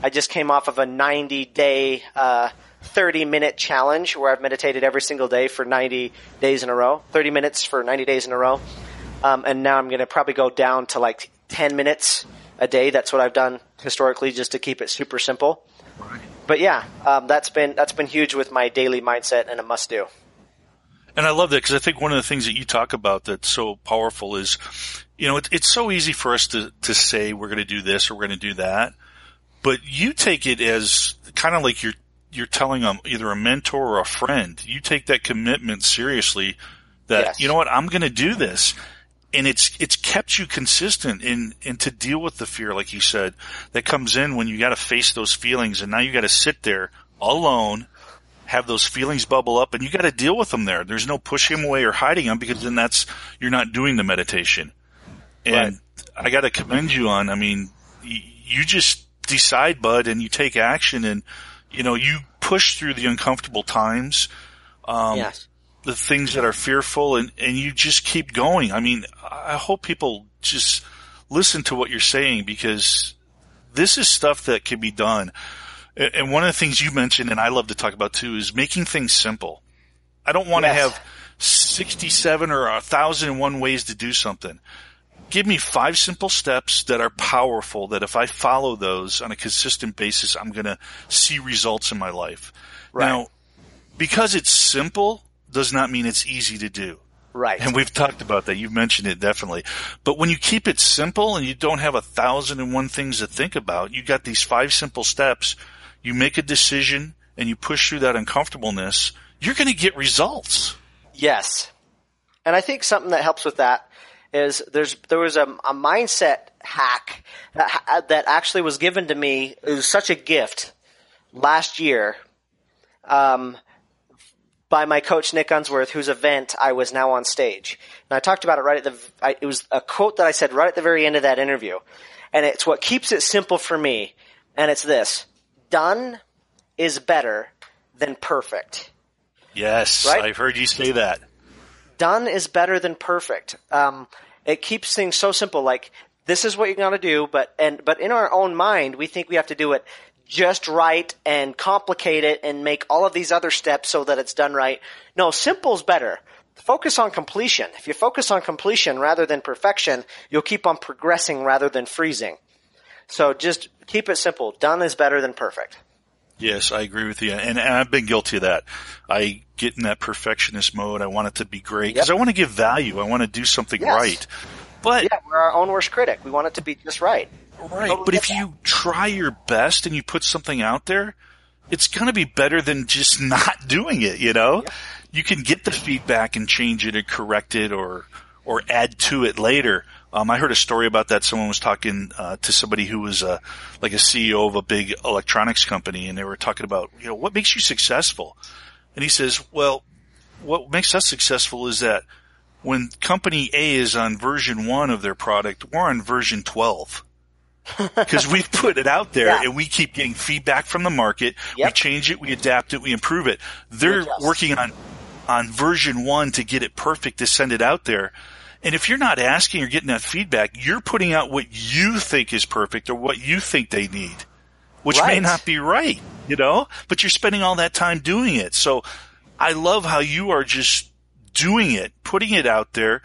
I just came off of a 90 day, uh, 30 minute challenge where I've meditated every single day for 90 days in a row, 30 minutes for 90 days in a row. Um, and now I'm going to probably go down to like 10 minutes a day. That's what I've done historically just to keep it super simple. But yeah, um, that's been, that's been huge with my daily mindset and a must do. And I love that because I think one of the things that you talk about that's so powerful is, you know, it, it's so easy for us to, to say we're going to do this or we're going to do that, but you take it as kind of like you're, you're telling them either a mentor or a friend. You take that commitment seriously that, Yes. you know what, I'm going to do this. And it's, it's kept you consistent in, and to deal with the fear, like you said, that comes in when you got to face those feelings and now you got to sit there alone have those feelings bubble up and you got to deal with them there. There's no pushing them away or hiding them because then that's, you're not doing the meditation. And Right. I got to commend you on, I mean, y- you just decide, bud, and you take action and, you know, you push through the uncomfortable times, um, yes. The things that are fearful and, and you just keep going. I mean, I hope people just listen to what you're saying because this is stuff that can be done. And one of the things you mentioned, and I love to talk about too, is making things simple. I don't want to Yes. have 67 or 1001 ways to do something. Give me five simple steps that are powerful that if I follow those on a consistent basis, I'm going to see results in my life. Right. Now, because it's simple does not mean it's easy to do. Right. And we've talked about that. You've mentioned it definitely. But when you keep it simple and you don't have a thousand and one things to think about, you got these five simple steps. You make a decision and you push through that uncomfortableness. You're going to get results. Yes. And I think something that helps with that is there's there was a, a mindset hack that, that actually was given to me. It was such a gift last year um, by my coach Nick Unsworth, whose event I was now on stage. And I talked about it right at the. I, it was a quote that I said right at the very end of that interview, and it's what keeps it simple for me. And it's this: done is better than perfect. Yes. Right? I've heard you say that. done is better than perfect. Um, it keeps things so simple. Like this is what you're going to do, but and but in our own mind, we think we have to do it just right and complicate it and make all of these other steps so that it's done right. No, simple's better. Focus on completion. If you focus on completion rather than perfection, you'll keep on progressing rather than freezing. So just keep it simple. Done is better than perfect. Yes, I agree with you. And, and I've been guilty of that. I get in that perfectionist mode. I want it to be great because Yep. I want to give value. I want to do something Yes. right. But Yeah, we're our own worst critic. We want it to be just right. Right. But if you try your best and you put something out there, it's going to be better than just not doing it, you know? You can get the feedback and change it and correct it or, or add to it later. Um, I heard a story about that. Someone was talking, uh, to somebody who was, uh, like a CEO of a big electronics company and they were talking about, you know, what makes you successful? And he says, well, what makes us successful is that when company A is on version one of their product, we're on version 12 because we've put it out there Yeah. and we keep getting feedback from the market. We change it, we adapt it, we improve it. They're working on, on version one to get it perfect to send it out there. And if you're not asking or getting that feedback, you're putting out what you think is perfect or what you think they need, which may not be right, you know, but you're spending all that time doing it. So I love how you are just doing it, putting it out there,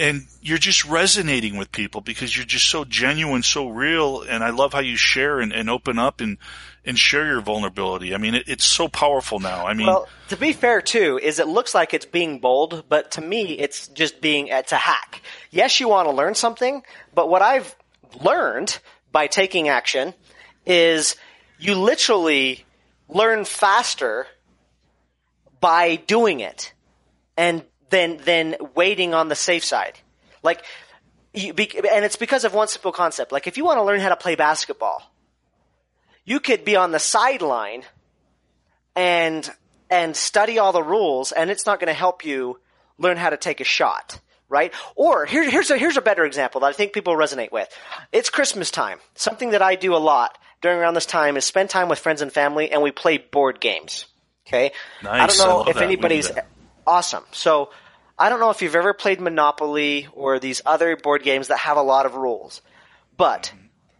and you're just resonating with people because you're just so genuine, so real. And I love how you share and, and open up and, and share your vulnerability. I mean, it, it's so powerful now. I mean, Well, to be fair too, is it looks like it's being bold, but to me, it's just being it's a hack. Yes, you want to learn something, but what I've learned by taking action is you literally learn faster by doing it, and then then waiting on the safe side. Like you, and it's because of one simple concept. Like if you want to learn how to play basketball, you could be on the sideline and and study all the rules, and it's not going to help you learn how to take a shot, right? Or here, here's a here's a better example that I think people resonate with. It's Christmas time. Something that I do a lot during around this time is spend time with friends and family, and we play board games. Okay, nice. I don't know I if anybody's awesome. So I don't know if you've ever played Monopoly or these other board games that have a lot of rules, but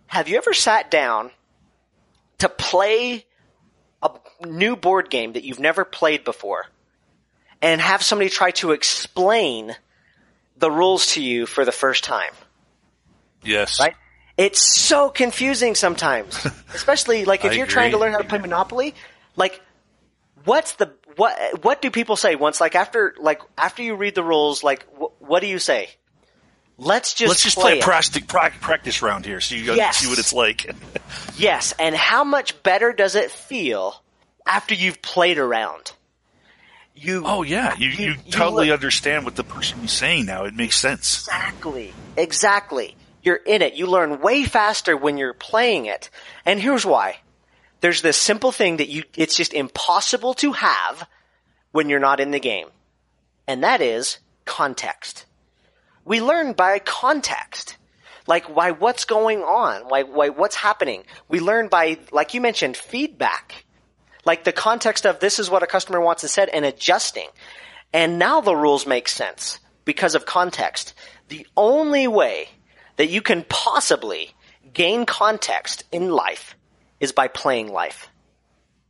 have you ever sat down to play a new board game that you've never played before and have somebody try to explain the rules to you for the first time? Yes. Right? It's so confusing sometimes, especially like if I you're trying to learn how to play Monopoly, like what's the what what do people say once like after like after you read the rules like wh- what do you say let's just Let's just play, play a practice, practice round here so you Yes. see what it's like. yes and how much better does it feel after you've played around you Oh yeah, you, you, You- you totally look- understand what the person is saying now. It makes sense. exactly exactly you're in it you learn way faster when you're playing it and here's why there's this simple thing that you it's just impossible to have when you're not in the game. And that is context. We learn by context. Like why what's going on? Why, why what's happening? We learn by like you mentioned feedback. Like the context of this is what a customer wants and said and adjusting. And now the rules make sense because of context. The only way that you can possibly gain context in life is by playing life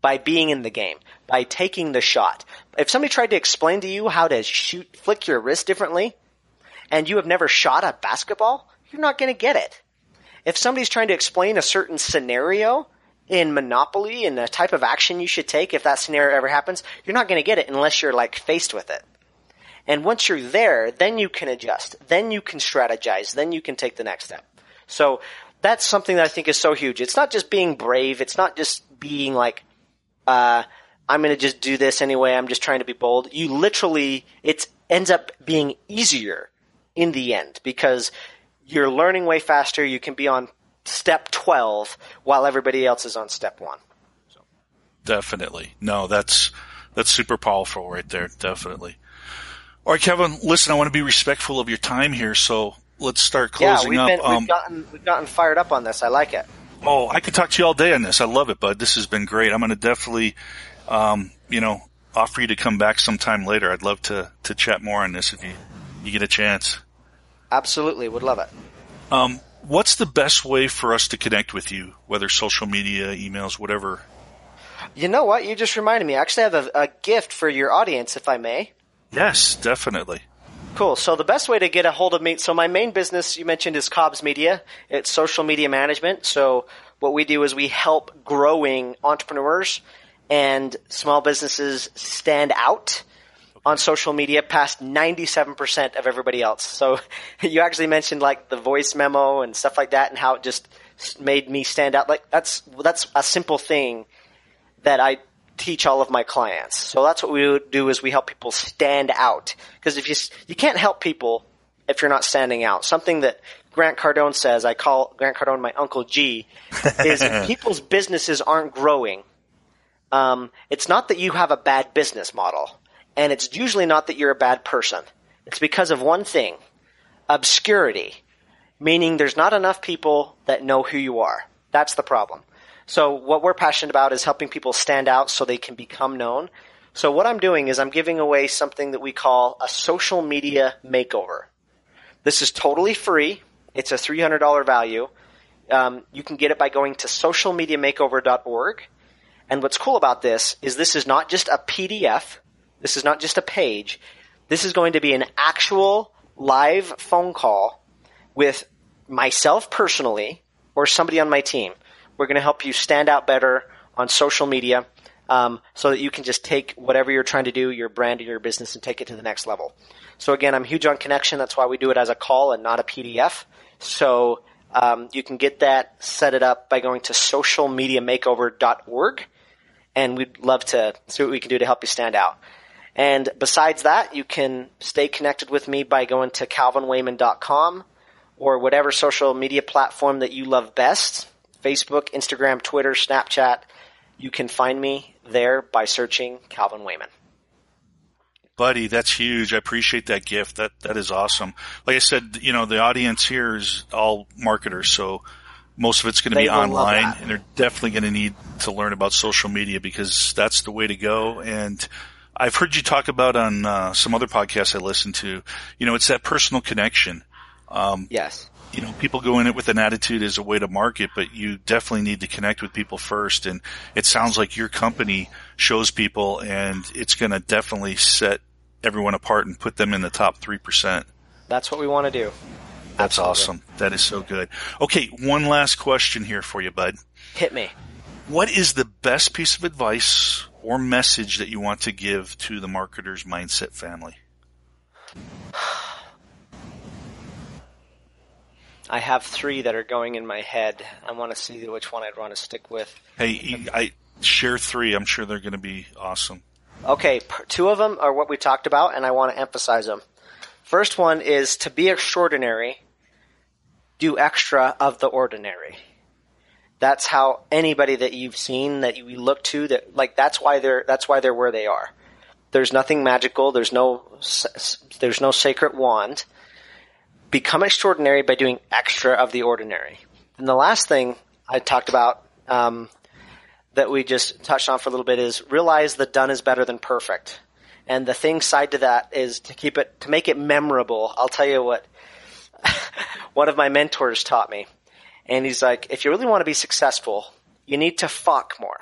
by being in the game, by taking the shot. If somebody tried to explain to you how to shoot, flick your wrist differently, and you have never shot a basketball, you're not going to get it. If somebody's trying to explain a certain scenario in Monopoly and the type of action you should take if that scenario ever happens, you're not going to get it unless you're like faced with it. And once you're there, then you can adjust, then you can strategize, then you can take the next step. So that's something that I think is so huge. It's not just being brave. It's not just being like, uh, I'm going to just do this anyway. I'm just trying to be bold. You literally, it ends up being easier in the end because you're learning way faster. You can be on step 12 while everybody else is on step one. Definitely. No, that's that's super powerful right there. Definitely. All right, Kevin. Listen, I want to be respectful of your time here, so let's start Yeah, closing we've, up. been, Um, we've gotten we've gotten fired up on this. I like it. oh, I could talk to you all day on this. I love it, bud. This has been great. I'm going to definitely, um, you know, offer you to come back sometime later. I'd love to to chat more on this if you you get a chance. Absolutely, would love it. Um, what's the best way for us to connect with you, whether social media, emails, whatever? You know what? You just reminded me. I actually have a, a gift for your audience, if I may. Yes, definitely. Cool. So the best way to get a hold of me, so my main business you mentioned is Cobb's Media. It's social media management. So what we do is we help growing entrepreneurs and small businesses stand out on social media past 97% of everybody else. So you actually mentioned like the voice memo and stuff like that and how it just made me stand out. Like that's, that's a simple thing that I teach all of my clients. So that's what we do is we help people stand out. Because if you you can't help people if you're not standing out. Something that Grant Cardone says, I call Grant Cardone my Uncle G, is if people's businesses aren't growing, um, it's not that you have a bad business model, and it's usually not that you're a bad person. It's because of one thing: obscurity, meaning there's not enough people that know who you are. That's the problem. So what we're passionate about is helping people stand out so they can become known. So what I'm doing is I'm giving away something that we call a social media makeover. This is totally free. It's a $300 value. Um, you can get it by going to socialmediamakeover.org. And what's cool about this is this is not just a PDF. This is not just a page. This is going to be an actual live phone call with myself personally or somebody on my team. We're going to help you stand out better on social media um, so that you can just take whatever you're trying to do, your brand or your business, and take it to the next level. So again, I'm huge on connection. That's why we do it as a call and not a PDF. So um, you can get that, set it up by going to socialmediamakeover.org, and we'd love to see what we can do to help you stand out. And besides that, you can stay connected with me by going to calvinwayman.com or whatever social media platform that you love best. Facebook, Instagram, Twitter, Snapchat. You can find me there by searching Calvin Wayman. Buddy, that's huge. I appreciate that gift. That that is awesome. Like I said, you know, the audience here is all marketers, so most of it's going to They be online, and they're definitely going to need to learn about social media because that's the way to go. And I've heard you talk about on uh, some other podcasts I listen to. You know, it's that personal connection. Yes. You know, people go in it with an attitude as a way to market, but you definitely need to connect with people first. And it sounds like your company shows people and it's going to definitely set everyone apart and put them in the top 3%. That's what we want to do. That's Absolutely. awesome. That is so good. Okay. One last question here for you, bud. Hit me. What is the best piece of advice or message that you want to give to the marketer's mindset family? I have three that are going in my head. I want to see which one I'd want to stick with. Hey, I share three. I'm sure they're going to be awesome. Okay, two of them are what we talked about, and I want to emphasize them. First one is to be extraordinary, do extra of the ordinary. That's how anybody that you've seen that you look to that like that's why they're that's why they're where they are. There's nothing magical. There's no there's no sacred wand. Become extraordinary by doing extra of the ordinary. And the last thing I talked about um, that we just touched on for a little bit is realize the done is better than perfect. And the thing side to that is to keep it, to make it memorable. I'll tell you what one of my mentors taught me. And he's like, if you really want to be successful, you need to fuck more.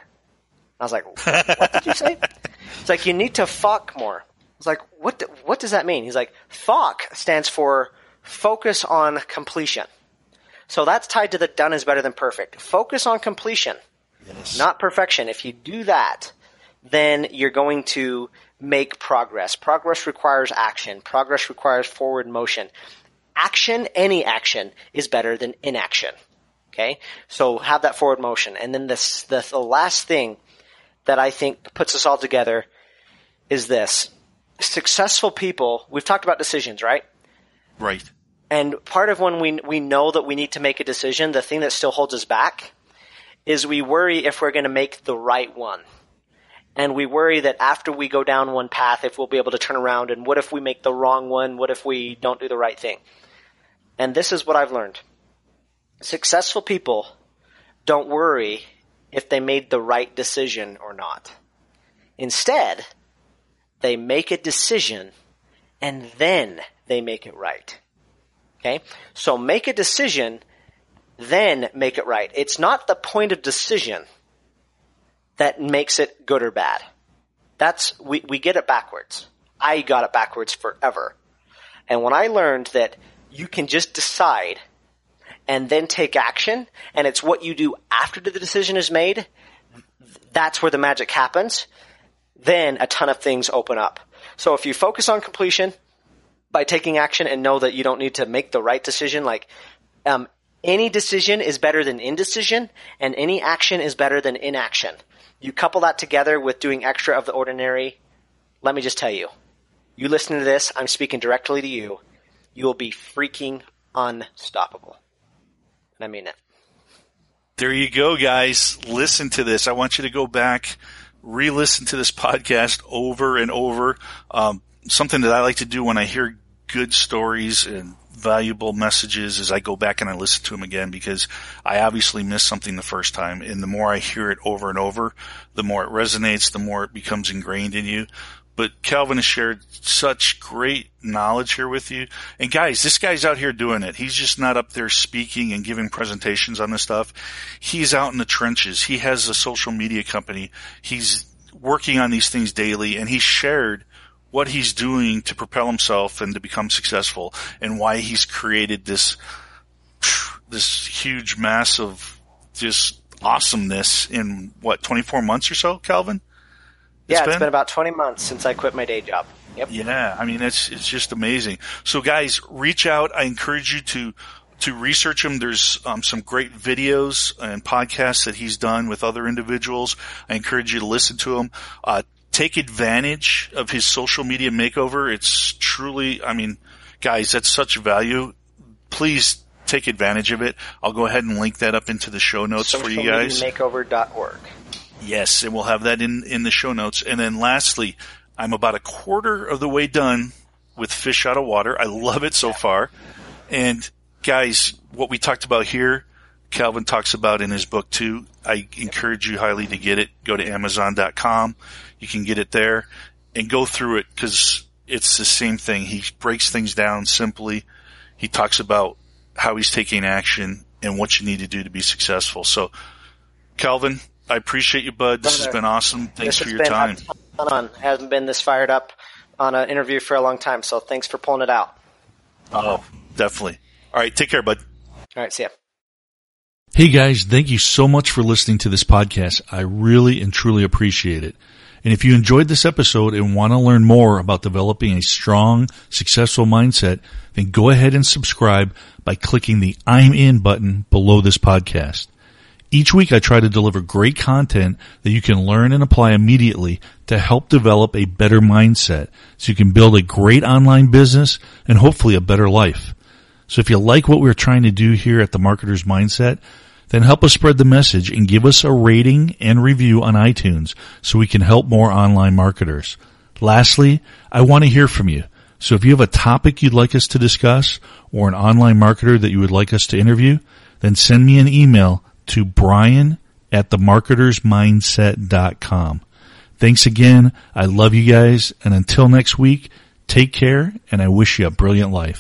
I was like, what did you say? It's like, you need to fuck more. I was like, what, do- what does that mean? He's like, fuck stands for focus on completion. So that's tied to the done is better than perfect. Focus on completion not perfection. If you do that, then you're going to make progress. Progress requires action. Progress requires forward motion. Action, any action, is better than inaction. Okay? So have that forward motion. And then this, the, the last thing that I think puts us all together is this. Successful people, we've talked about decisions, right? Right. And part of when we, we know that we need to make a decision, the thing that still holds us back is we worry if we're going to make the right one. And we worry that after we go down one path, if we'll be able to turn around and what if we make the wrong one? What if we don't do the right thing? And this is what I've learned. Successful people don't worry if they made the right decision or not. Instead, they make a decision and then they make it right. Okay? So make a decision, then make it right. It's not the point of decision that makes it good or bad. That's, we, we get it backwards. I got it backwards forever. And when I learned that you can just decide and then take action, and it's what you do after the decision is made, that's where the magic happens, then a ton of things open up. So if you focus on completion, by taking action and know that you don't need to make the right decision. Like, um, any decision is better than indecision, and any action is better than inaction. You couple that together with doing extra of the ordinary. Let me just tell you, you listen to this, I'm speaking directly to you. You will be freaking unstoppable. And I mean it. There you go, guys. Listen to this. I want you to go back, re-listen to this podcast over and over. Um, something that I like to do when I hear good stories and valuable messages is I go back and I listen to them again because I obviously missed something the first time. And the more I hear it over and over, the more it resonates, the more it becomes ingrained in you. But Calvin has shared such great knowledge here with you. And guys, this guy's out here doing it. He's just not up there speaking and giving presentations on this stuff. He's out in the trenches. He has a social media company. He's working on these things daily and he shared what he's doing to propel himself and to become successful and why he's created this, this huge mass of just awesomeness in what, 24 months or so, Calvin? yeah, it's been about 20 months since I quit my day job. Yep. Yeah, I mean it's it's just amazing. So guys, reach out. I encourage you to to research him. There's um, some great videos and podcasts that he's done with other individuals. I encourage you to listen to him. Uh, take advantage of his social media makeover. It's truly, I mean, guys, that's such value. Please take advantage of it. I'll go ahead and link that up into the show notes for you guys. Makeover.org. Yes, and we'll have that in, in the show notes. And then lastly, I'm about a quarter of the way done with Fish Out of Water. I love it so far. And guys, what we talked about here, Calvin talks about in his book too. I encourage you highly to get it. Go to Amazon.com. You can get it there and go through it because it's the same thing. He breaks things down simply. He talks about how he's taking action and what you need to do to be successful. So, Calvin, I appreciate you, bud. This has been awesome. Thanks for your time. On. Hasn't been this fired up on an interview for a long time, so thanks for pulling it out. Oh, definitely. All right, take care, bud. All right, see ya. Hey guys, thank you so much for listening to this podcast. I really and truly appreciate it. And if you enjoyed this episode and want to learn more about developing a strong, successful mindset, then go ahead and subscribe by clicking the I'm in button below this podcast. Each week I try to deliver great content that you can learn and apply immediately to help develop a better mindset so you can build a great online business and hopefully a better life. So if you like what we're trying to do here at the Marketer's Mindset, then help us spread the message and give us a rating and review on iTunes so we can help more online marketers. Lastly, I want to hear from you. So if you have a topic you'd like us to discuss or an online marketer that you would like us to interview, then send me an email to brian at themarketersmindset.com. Thanks again. I love you guys. And until next week, take care and I wish you a brilliant life.